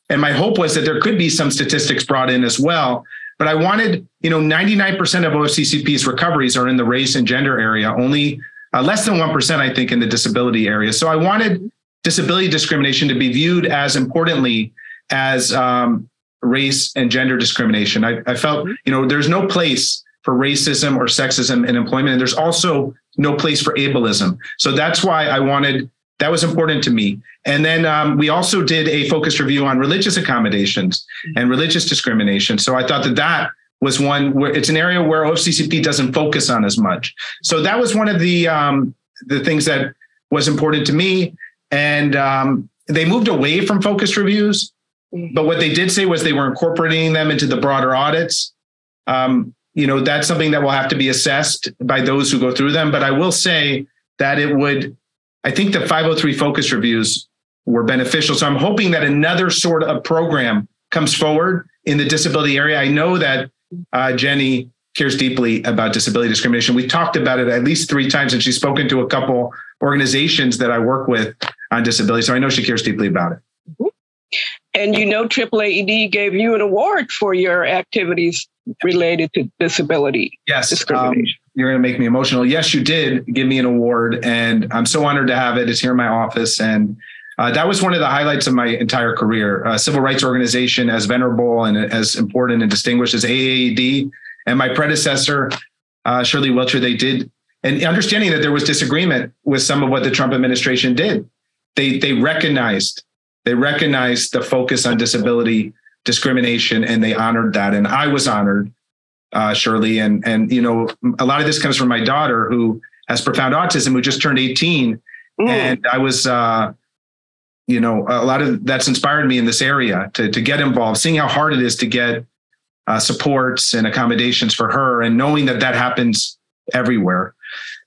And my hope was that there could be some statistics brought in as well. But I wanted, you know, 99% of OFCCP's recoveries are in the race and gender area, only uh, less than 1%, I think, in the disability area. So I wanted disability discrimination to be viewed as importantly as um, race and gender discrimination. I, I felt, you know, there's no place for racism or sexism in employment. And there's also no place for ableism. So that's why I wanted, that was important to me. And then um, we also did a focused review on religious accommodations and religious discrimination. So I thought that that was one where it's an area where OFCCP doesn't focus on as much. So that was one of the um, the things that was important to me. And um, they moved away from focused reviews, but what they did say was they were incorporating them into the broader audits. Um, you know, that's something that will have to be assessed by those who go through them. But I will say that it would, I think the 503 focus reviews were beneficial. So I'm hoping that another sort of program comes forward in the disability area. I know that uh, Jenny cares deeply about disability discrimination. We talked about it at least three times, and she's spoken to a couple organizations that I work with on disability. So I know she cares deeply about it. And you know, AAAED gave you an award for your activities related to disability yes, um, discrimination. Um, you're going to make me emotional. Yes, you did give me an award, and I'm so honored to have it. It's here in my office, and uh, that was one of the highlights of my entire career. A civil rights organization as venerable and as important and distinguished as AAED, and my predecessor, uh, Shirley Wilcher, they did, and understanding that there was disagreement with some of what the Trump administration did, they they recognized they recognized the focus on disability discrimination, and they honored that. And I was honored, uh, Shirley. And and you know, a lot of this comes from my daughter who has profound autism, who just turned 18, mm. and I was. Uh, you know, a lot of that's inspired me in this area to to get involved, seeing how hard it is to get uh, supports and accommodations for her, and knowing that that happens everywhere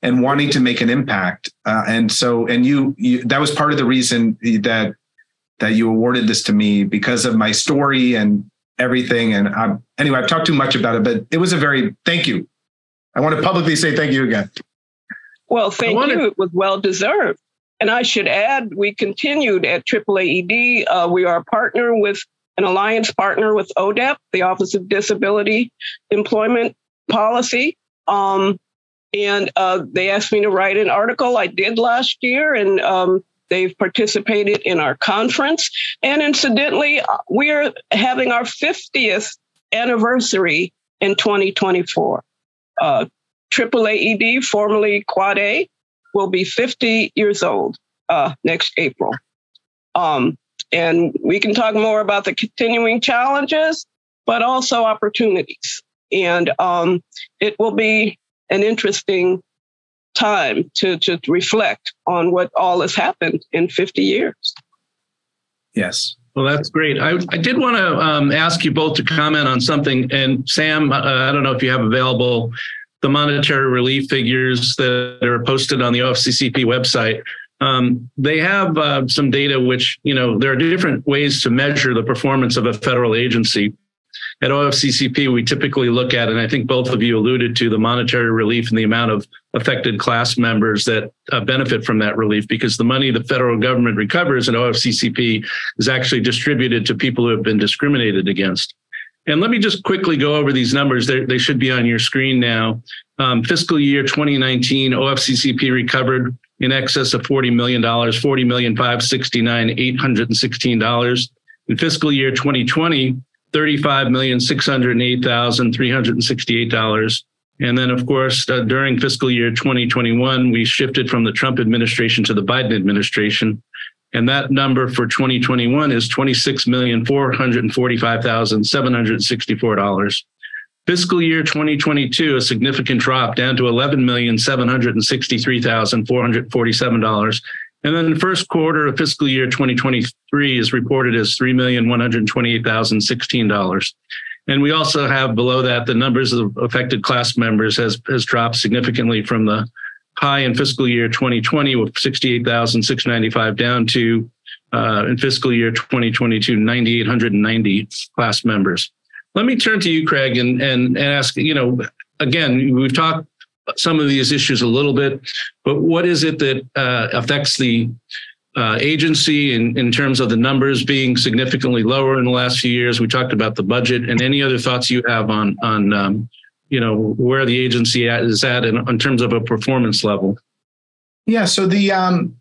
and wanting to make an impact. Uh, and so, and you, you, that was part of the reason that that you awarded this to me because of my story and everything. And I'm, anyway, I've talked too much about it, but it was a very thank you. I want to publicly say thank you again. Well, thank wanted- you. It was well deserved. And I should add, we continued at AAAED. Uh, we are a partner with an alliance partner with ODEP, the Office of Disability Employment Policy. Um, and uh, they asked me to write an article. I did last year, and um, they've participated in our conference. And incidentally, uh, we are having our 50th anniversary in 2024. Uh, AAAED, formerly Quad A, will be 50 years old uh, next April. Um, and we can talk more about the continuing challenges, but also opportunities. And um, it will be an interesting time to, to reflect on what all has happened in 50 years. Yes. Well, that's great. I, I did want to um, ask you both to comment on something. And Sam, uh, I don't know if you have available the monetary relief figures that are posted on the OFCCP website. Um, they have uh, some data which, you know, there are different ways to measure the performance of a federal agency at OFCCP, we typically look at, and I think both of you alluded to the monetary relief and the amount of affected class members that uh, benefit from that relief because the money the federal government recovers at OFCCP is actually distributed to people who have been discriminated against. And let me just quickly go over these numbers. They're, they should be on your screen now. Um, fiscal year 2019, OFCCP recovered in excess of $40 million, $40 million, 569, $816. In fiscal year 2020, $35,608,368. And then, of course, uh, during fiscal year 2021, we shifted from the Trump administration to the Biden administration. And that number for 2021 is $26,445,764. Fiscal year 2022, a significant drop down to $11,763,447. And then the first quarter of fiscal year 2023 is reported as $3,128,016. And we also have below that the numbers of affected class members has, has dropped significantly from the high in fiscal year 2020 with 68,695 down to uh, in fiscal year 2022, 9,890 class members. Let me turn to you, Craig, and, and, and ask, you know, again, we've talked some of these issues a little bit, but what is it that uh, affects the uh, agency in, in terms of the numbers being significantly lower in the last few years? We talked about the budget and any other thoughts you have on on um, you know where the agency at, is at in, in terms of a performance level. Yeah. So the um,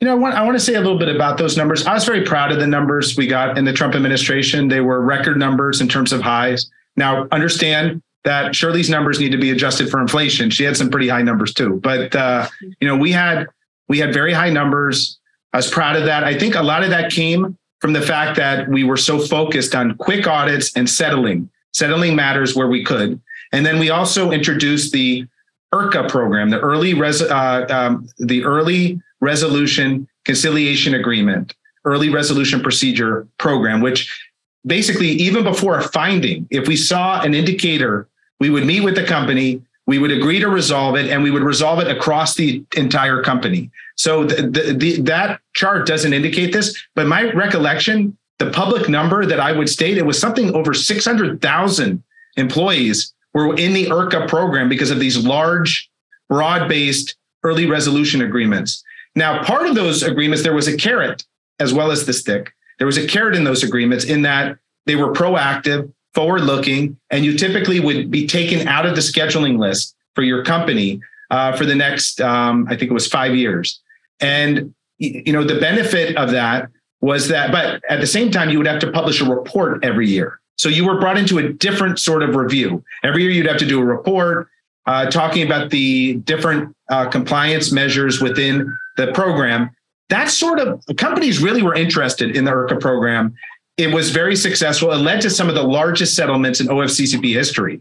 you know, I want, I want to say a little bit about those numbers. I was very proud of the numbers we got in the Trump administration. They were record numbers in terms of highs. Now, understand that Shirley's numbers need to be adjusted for inflation. She had some pretty high numbers too, but uh, you know we had we had very high numbers. I was proud of that. I think a lot of that came from the fact that we were so focused on quick audits and settling, settling matters where we could, and then we also introduced the ERCA program, the early res, uh, um, the early resolution conciliation agreement, early resolution procedure program, which basically, even before a finding, if we saw an indicator, we would meet with the company, we would agree to resolve it, and we would resolve it across the entire company. So the, the, the, that chart doesn't indicate this, but my recollection, the public number that I would state, it was something over 600,000 employees were in the ERCA program because of these large, broad-based early resolution agreements. Now, part of those agreements, there was a carrot as well as the stick. There was a carrot in those agreements in that they were proactive, forward looking, and you typically would be taken out of the scheduling list for your company uh, for the next, um, I think it was five years. And, you know, the benefit of that was that, but at the same time, you would have to publish a report every year. So you were brought into a different sort of review. Every year you'd have to do a report uh, talking about the different uh, compliance measures within the program that sort of companies really were interested in the ERCA program. it was very successful. It led to some of the largest settlements in OFCCP history,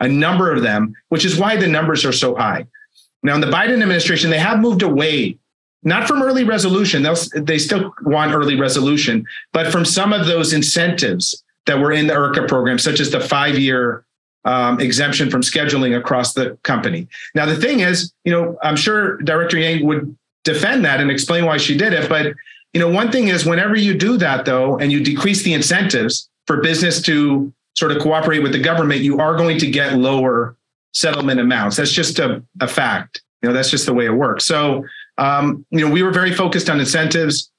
a number of them, which is why the numbers are so high. Now, in the Biden administration, they have moved away, not from early resolution, They'll, they still want early resolution, but from some of those incentives that were in the ERCA program, such as the five year um, exemption from scheduling across the company. Now, the thing is, you know, I'm sure Director Yang would defend that and explain why she did it, but you know, one thing is whenever you do that though, and you decrease the incentives for business to sort of cooperate with the government, you are going to get lower settlement amounts. That's just a, a fact. You know, that's just the way it works. So, um, you know, we were very focused on incentives,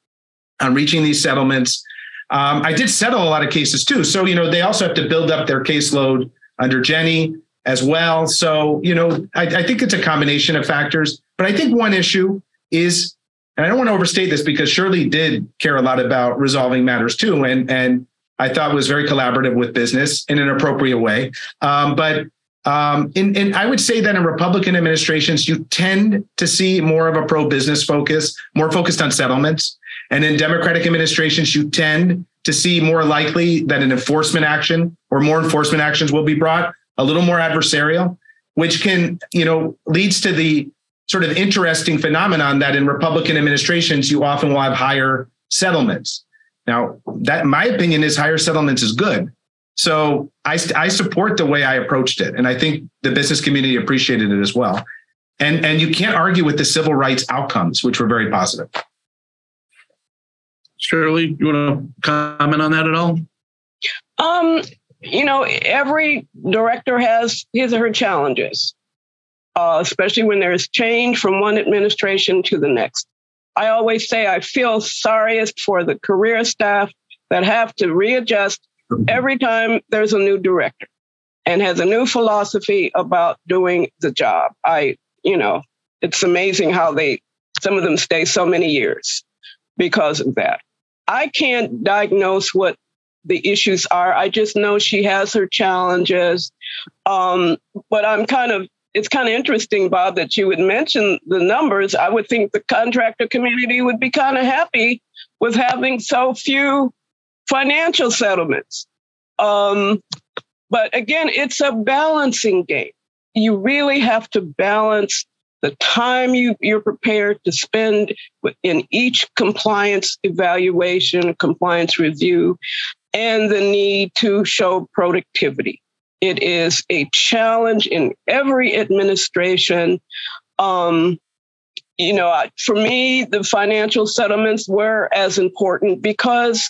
on reaching these settlements. Um, I did settle a lot of cases too. So, you know, they also have to build up their caseload under Jenny as well. So, you know, I, I think it's a combination of factors. But I think one issue is and I don't want to overstate this because Shirley did care a lot about resolving matters too, and and I thought was very collaborative with business in an appropriate way. Um, but um, in, in, I would say that in Republican administrations, you tend to see more of a pro-business focus, more focused on settlements. And in Democratic administrations, you tend to see more likely that an enforcement action or more enforcement actions will be brought, a little more adversarial, which can, you know, leads to the sort of interesting phenomenon that in Republican administrations, you often will have higher settlements. Now, that my opinion is higher settlements is good. So I, I support the way I approached it. And I think the business community appreciated it as well. And, and you can't argue with the civil rights outcomes, which were very positive. Shirley, you want to comment on that at all? Um, you know, every director has his or her challenges uh, especially when there's change from one administration to the next. I always say I feel sorriest for the career staff that have to readjust mm-hmm. every time there's a new director and has a new philosophy about doing the job. I, you know, it's amazing how they, some of them stay so many years because of that. I can't diagnose what the issues are. I just know she has her challenges. Um, but I'm kind of it's kind of interesting, Bob, that you would mention the numbers. I would think the contractor community would be kind of happy with having so few financial settlements. Um, but again, it's a balancing game. You really have to balance the time you, you're prepared to spend in each compliance evaluation, compliance review, and the need to show productivity. It is a challenge in every administration. Um, you know, for me, the financial settlements were as important because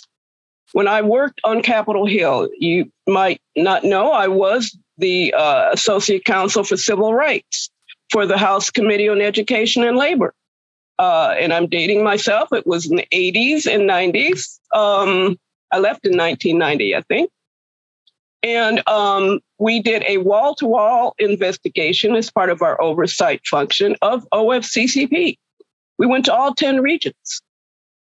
when I worked on Capitol Hill, you might not know I was the uh, associate counsel for civil rights for the House Committee on Education and Labor. Uh, and I'm dating myself. It was in the 80s and 90s. Um, I left in 1990, I think. And um, we did a wall to wall investigation as part of our oversight function of OFCCP. We went to all 10 regions.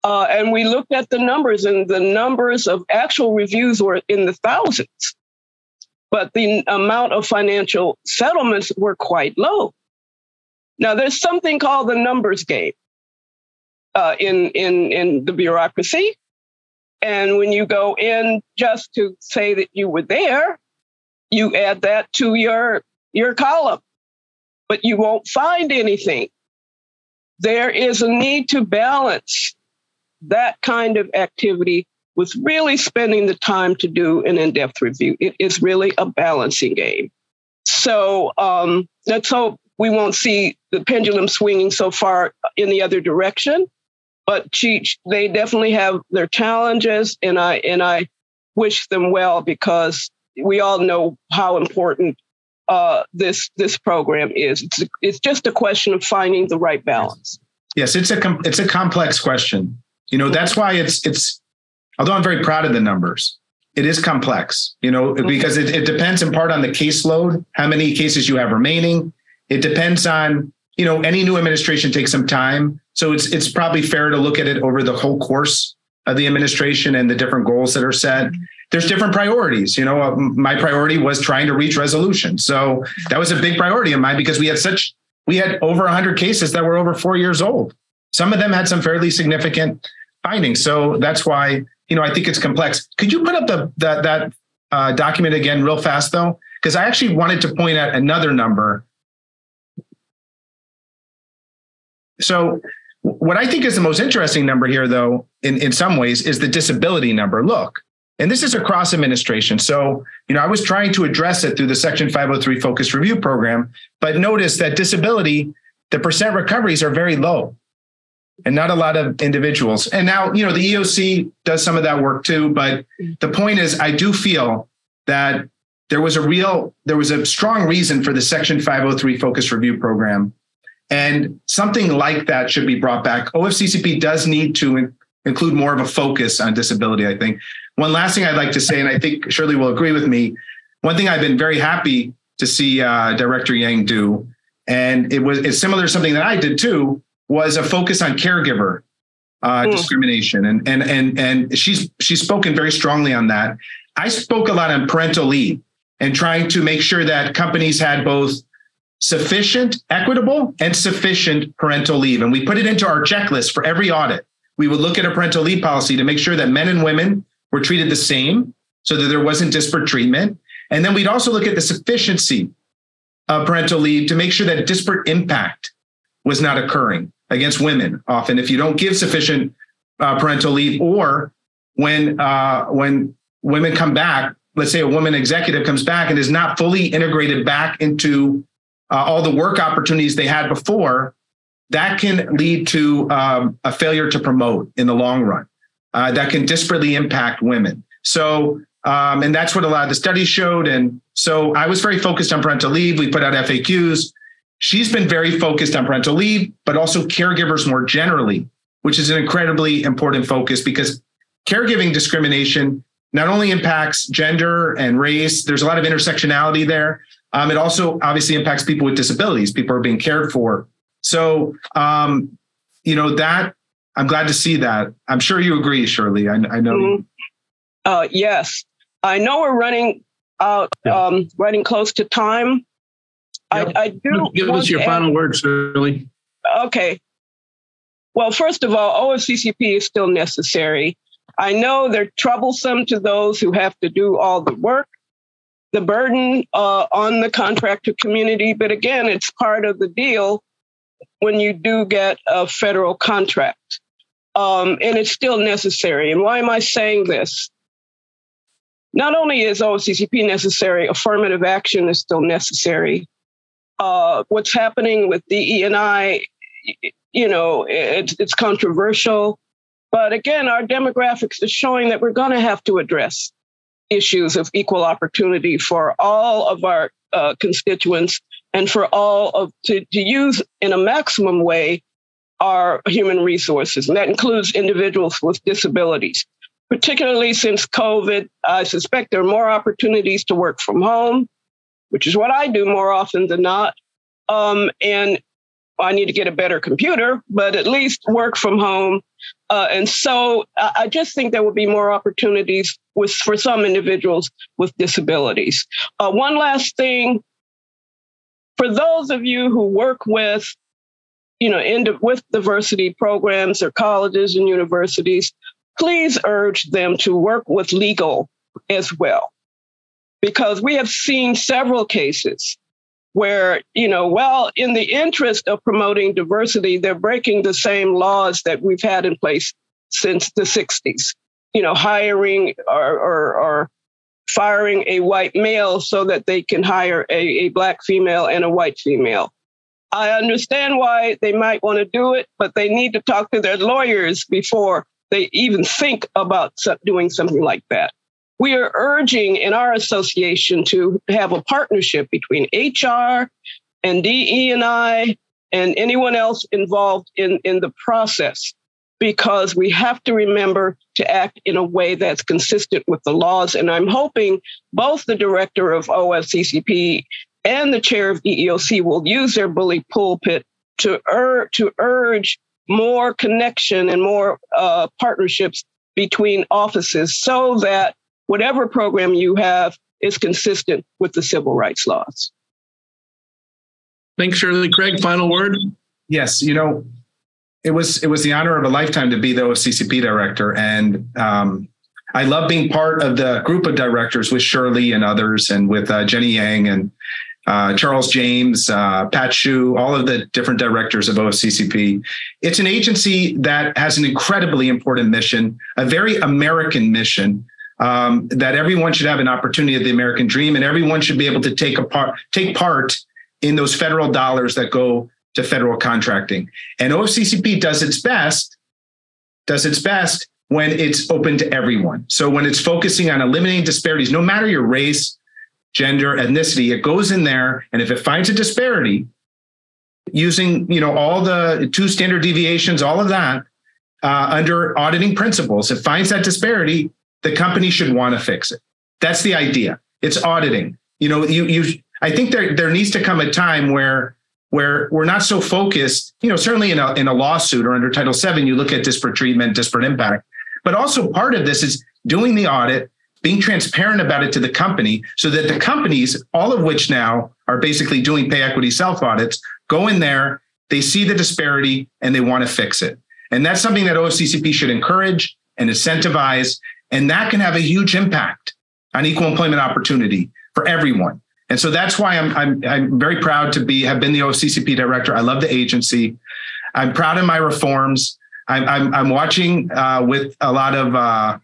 Uh, and we looked at the numbers, and the numbers of actual reviews were in the thousands. But the amount of financial settlements were quite low. Now, there's something called the numbers game uh, in, in, in the bureaucracy. And when you go in just to say that you were there, you add that to your, your column, but you won't find anything. There is a need to balance that kind of activity with really spending the time to do an in depth review. It is really a balancing game. So um, let's hope we won't see the pendulum swinging so far in the other direction but she, they definitely have their challenges, and I and I wish them well because we all know how important uh, this this program is. It's it's just a question of finding the right balance. Yes, it's a com- it's a complex question. You know that's why it's it's. Although I'm very proud of the numbers, it is complex. You know mm-hmm. because it, it depends in part on the caseload, how many cases you have remaining. It depends on you know any new administration takes some time so it's it's probably fair to look at it over the whole course of the administration and the different goals that are set. There's different priorities. You know, uh, my priority was trying to reach resolution. So that was a big priority of mine because we had such we had over 100 cases that were over 4 years old. Some of them had some fairly significant findings. So that's why, you know, I think it's complex. Could you put up the, the that uh, document again real fast though? Because I actually wanted to point out another number. So what I think is the most interesting number here, though, in, in some ways, is the disability number. Look, and this is across administration. So, you know, I was trying to address it through the Section 503 Focus Review Program, but notice that disability, the percent recoveries are very low and not a lot of individuals. And now, you know, the EEOC does some of that work too. But the point is, I do feel that there was a real, there was a strong reason for the Section 503 Focus Review Program. And something like that should be brought back. OFCCP does need to in- include more of a focus on disability, I think. One last thing I'd like to say, and I think Shirley will agree with me. One thing I've been very happy to see uh, Director Yang do, and it was it's similar to something that I did too, was a focus on caregiver uh, mm. discrimination, and and and and she's she's spoken very strongly on that. I spoke a lot on parental leave and trying to make sure that companies had both sufficient, equitable, and sufficient parental leave, and we put it into our checklist for every audit. We would look at a parental leave policy to make sure that men and women were treated the same, so that there wasn't disparate treatment, and then we'd also look at the sufficiency of parental leave to make sure that disparate impact was not occurring against women often. If you don't give sufficient uh, parental leave or when uh, when women come back let's say a woman executive comes back and is not fully integrated back into uh, all the work opportunities they had before that can lead to um, a failure to promote in the long run uh, that can disparately impact women. So um, and that's what a lot of the studies showed. And so i was very focused on parental leave. We put out faqs She's been very focused on parental leave, but also caregivers more generally, which is an incredibly important focus because caregiving discrimination not only impacts gender and race, there's a lot of intersectionality there. Um, it also obviously impacts people with disabilities. People are being cared for. So, um, you know, that I'm glad to see that. I'm sure you agree, Shirley. I, I know. Mm-hmm. Uh, yes. I know we're running out, yeah. um, running close to time. I, I do. Give us your final words, Shirley. Okay. Well, first of all, OFCCP is still necessary. I know they're troublesome to those who have to do all the work, the burden uh, on the contractor community. But again, it's part of the deal when you do get a federal contract. Um, and it's still necessary. And why am I saying this? Not only is OCCP necessary, affirmative action is still necessary uh, what's happening with DE and I, you know, it's, it's controversial. But again, our demographics is showing that we're going to have to address issues of equal opportunity for all of our uh, constituents and for all of to, to use in a maximum way our human resources. And that includes individuals with disabilities. Particularly since COVID, I suspect there are more opportunities to work from home which is what I do more often than not. Um, and I need to get a better computer, but at least work from home. Uh, and so I just think there will be more opportunities with for some individuals with disabilities. Uh, one last thing, for those of you who work with, you know, in, with diversity programs or colleges and universities, please urge them to work with legal as well. Because we have seen several cases where, you know, well, in the interest of promoting diversity, they're breaking the same laws that we've had in place since the 60s, you know, hiring or, or, or firing a white male so that they can hire a, a black female and a white female. I understand why they might want to do it, but they need to talk to their lawyers before they even think about doing something like that. We are urging in our association to have a partnership between HR and DE and I and anyone else involved in, in the process because we have to remember to act in a way that's consistent with the laws. And I'm hoping both the director of OFCCP and the chair of EEOC will use their bully pulpit to, ur- to urge more connection and more uh, partnerships between offices so that whatever program you have is consistent with the civil rights laws. Thanks, Shirley. Craig, final word. Yes, you know, it was it was the honor of a lifetime to be the OFCCP director, and um, I love being part of the group of directors with Shirley and others, and with uh, Jenny Yang and uh, Charles James, uh, Pat Shiu, all of the different directors of OFCCP. It's an agency that has an incredibly important mission, a very American mission. Um, that everyone should have an opportunity of the American dream, and everyone should be able to take a part, take part in those federal dollars that go to federal contracting. And OFCCP does its best, does its best when it's open to everyone. So when it's focusing on eliminating disparities, no matter your race, gender, ethnicity, it goes in there. And if it finds a disparity, using you know all the two standard deviations, all of that uh, under auditing principles, it finds that disparity, the company should want to fix it. That's the idea. It's auditing. You know, you you. I think there there needs to come a time where where we're not so focused. You know, certainly in a in a lawsuit or under Title VII, you look at disparate treatment, disparate impact. But also part of this is doing the audit, being transparent about it to the company so that the companies, all of which now are basically doing pay equity self audits, go in there, they see the disparity and they want to fix it. And that's something that OFCCP should encourage and incentivize. And that can have a huge impact on equal employment opportunity for everyone. And so that's why I'm, I'm, I'm very proud to be have been the OFCCP director. I love the agency. I'm proud of my reforms. I'm, I'm, I'm watching uh, with a lot of uh,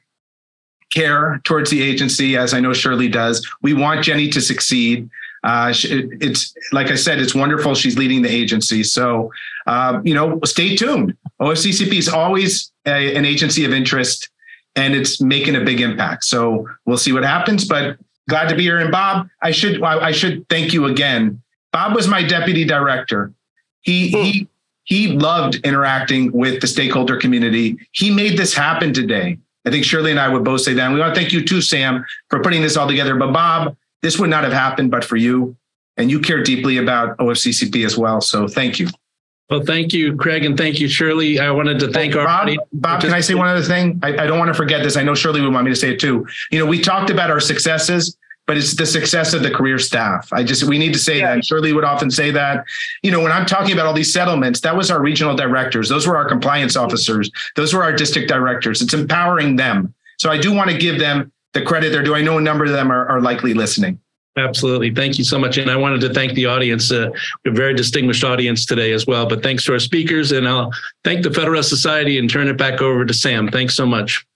care towards the agency, as I know Shirley does. We want Jenny to succeed. Uh, it's like I said, it's wonderful. She's leading the agency. So, uh, you know, stay tuned. OFCCP is always a, an agency of interest and it's making a big impact. So we'll see what happens, but glad to be here. And Bob, I should, I should thank you again. Bob was my deputy director. He, hmm. he, he loved interacting with the stakeholder community. He made this happen today. I think Shirley and I would both say that. And we want to thank you too, Sam, for putting this all together. But Bob, this would not have happened but for you. And you care deeply about OFCCP as well. So thank you. Well, thank you, Craig, and thank you, Shirley. I wanted to thank Bob, our Bob, can I say one other thing? I, I don't want to forget this. I know Shirley would want me to say it too. You know, we talked about our successes, but it's the success of the career staff. I just we need to say yeah. that. Shirley would often say that. You know, when I'm talking about all these settlements, that was our regional directors. Those were our compliance officers. Those were our district directors. It's empowering them. So I do want to give them the credit they're due. I know a number of them are, are likely listening. Absolutely. Thank you so much. And I wanted to thank the audience, uh, a very distinguished audience today as well. But thanks to our speakers, and I'll thank the Federalist Society and turn it back over to Sam. Thanks so much.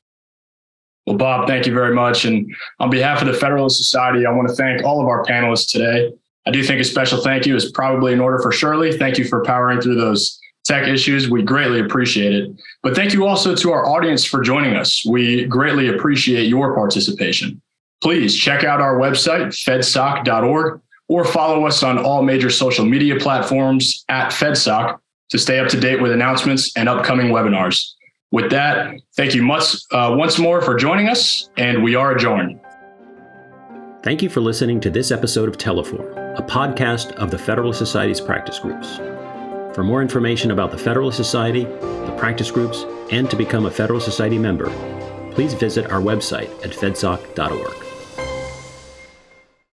Well, Bob, thank you very much. And on behalf of the Federalist Society, I want to thank all of our panelists today. I do think a special thank you is probably in order for Shirley. Thank you for powering through those tech issues. We greatly appreciate it. But thank you also to our audience for joining us. We greatly appreciate your participation. Please check out our website, fedsoc.org, or follow us on all major social media platforms at FedSoc to stay up to date with announcements and upcoming webinars. With that, thank you much uh, once more for joining us, and we are adjourned. Thank you for listening to this episode of Teleforum, a podcast of the Federalist Society's practice groups. For more information about the Federalist Society, the practice groups, and to become a Federalist Society member, please visit our website at fedsoc.org.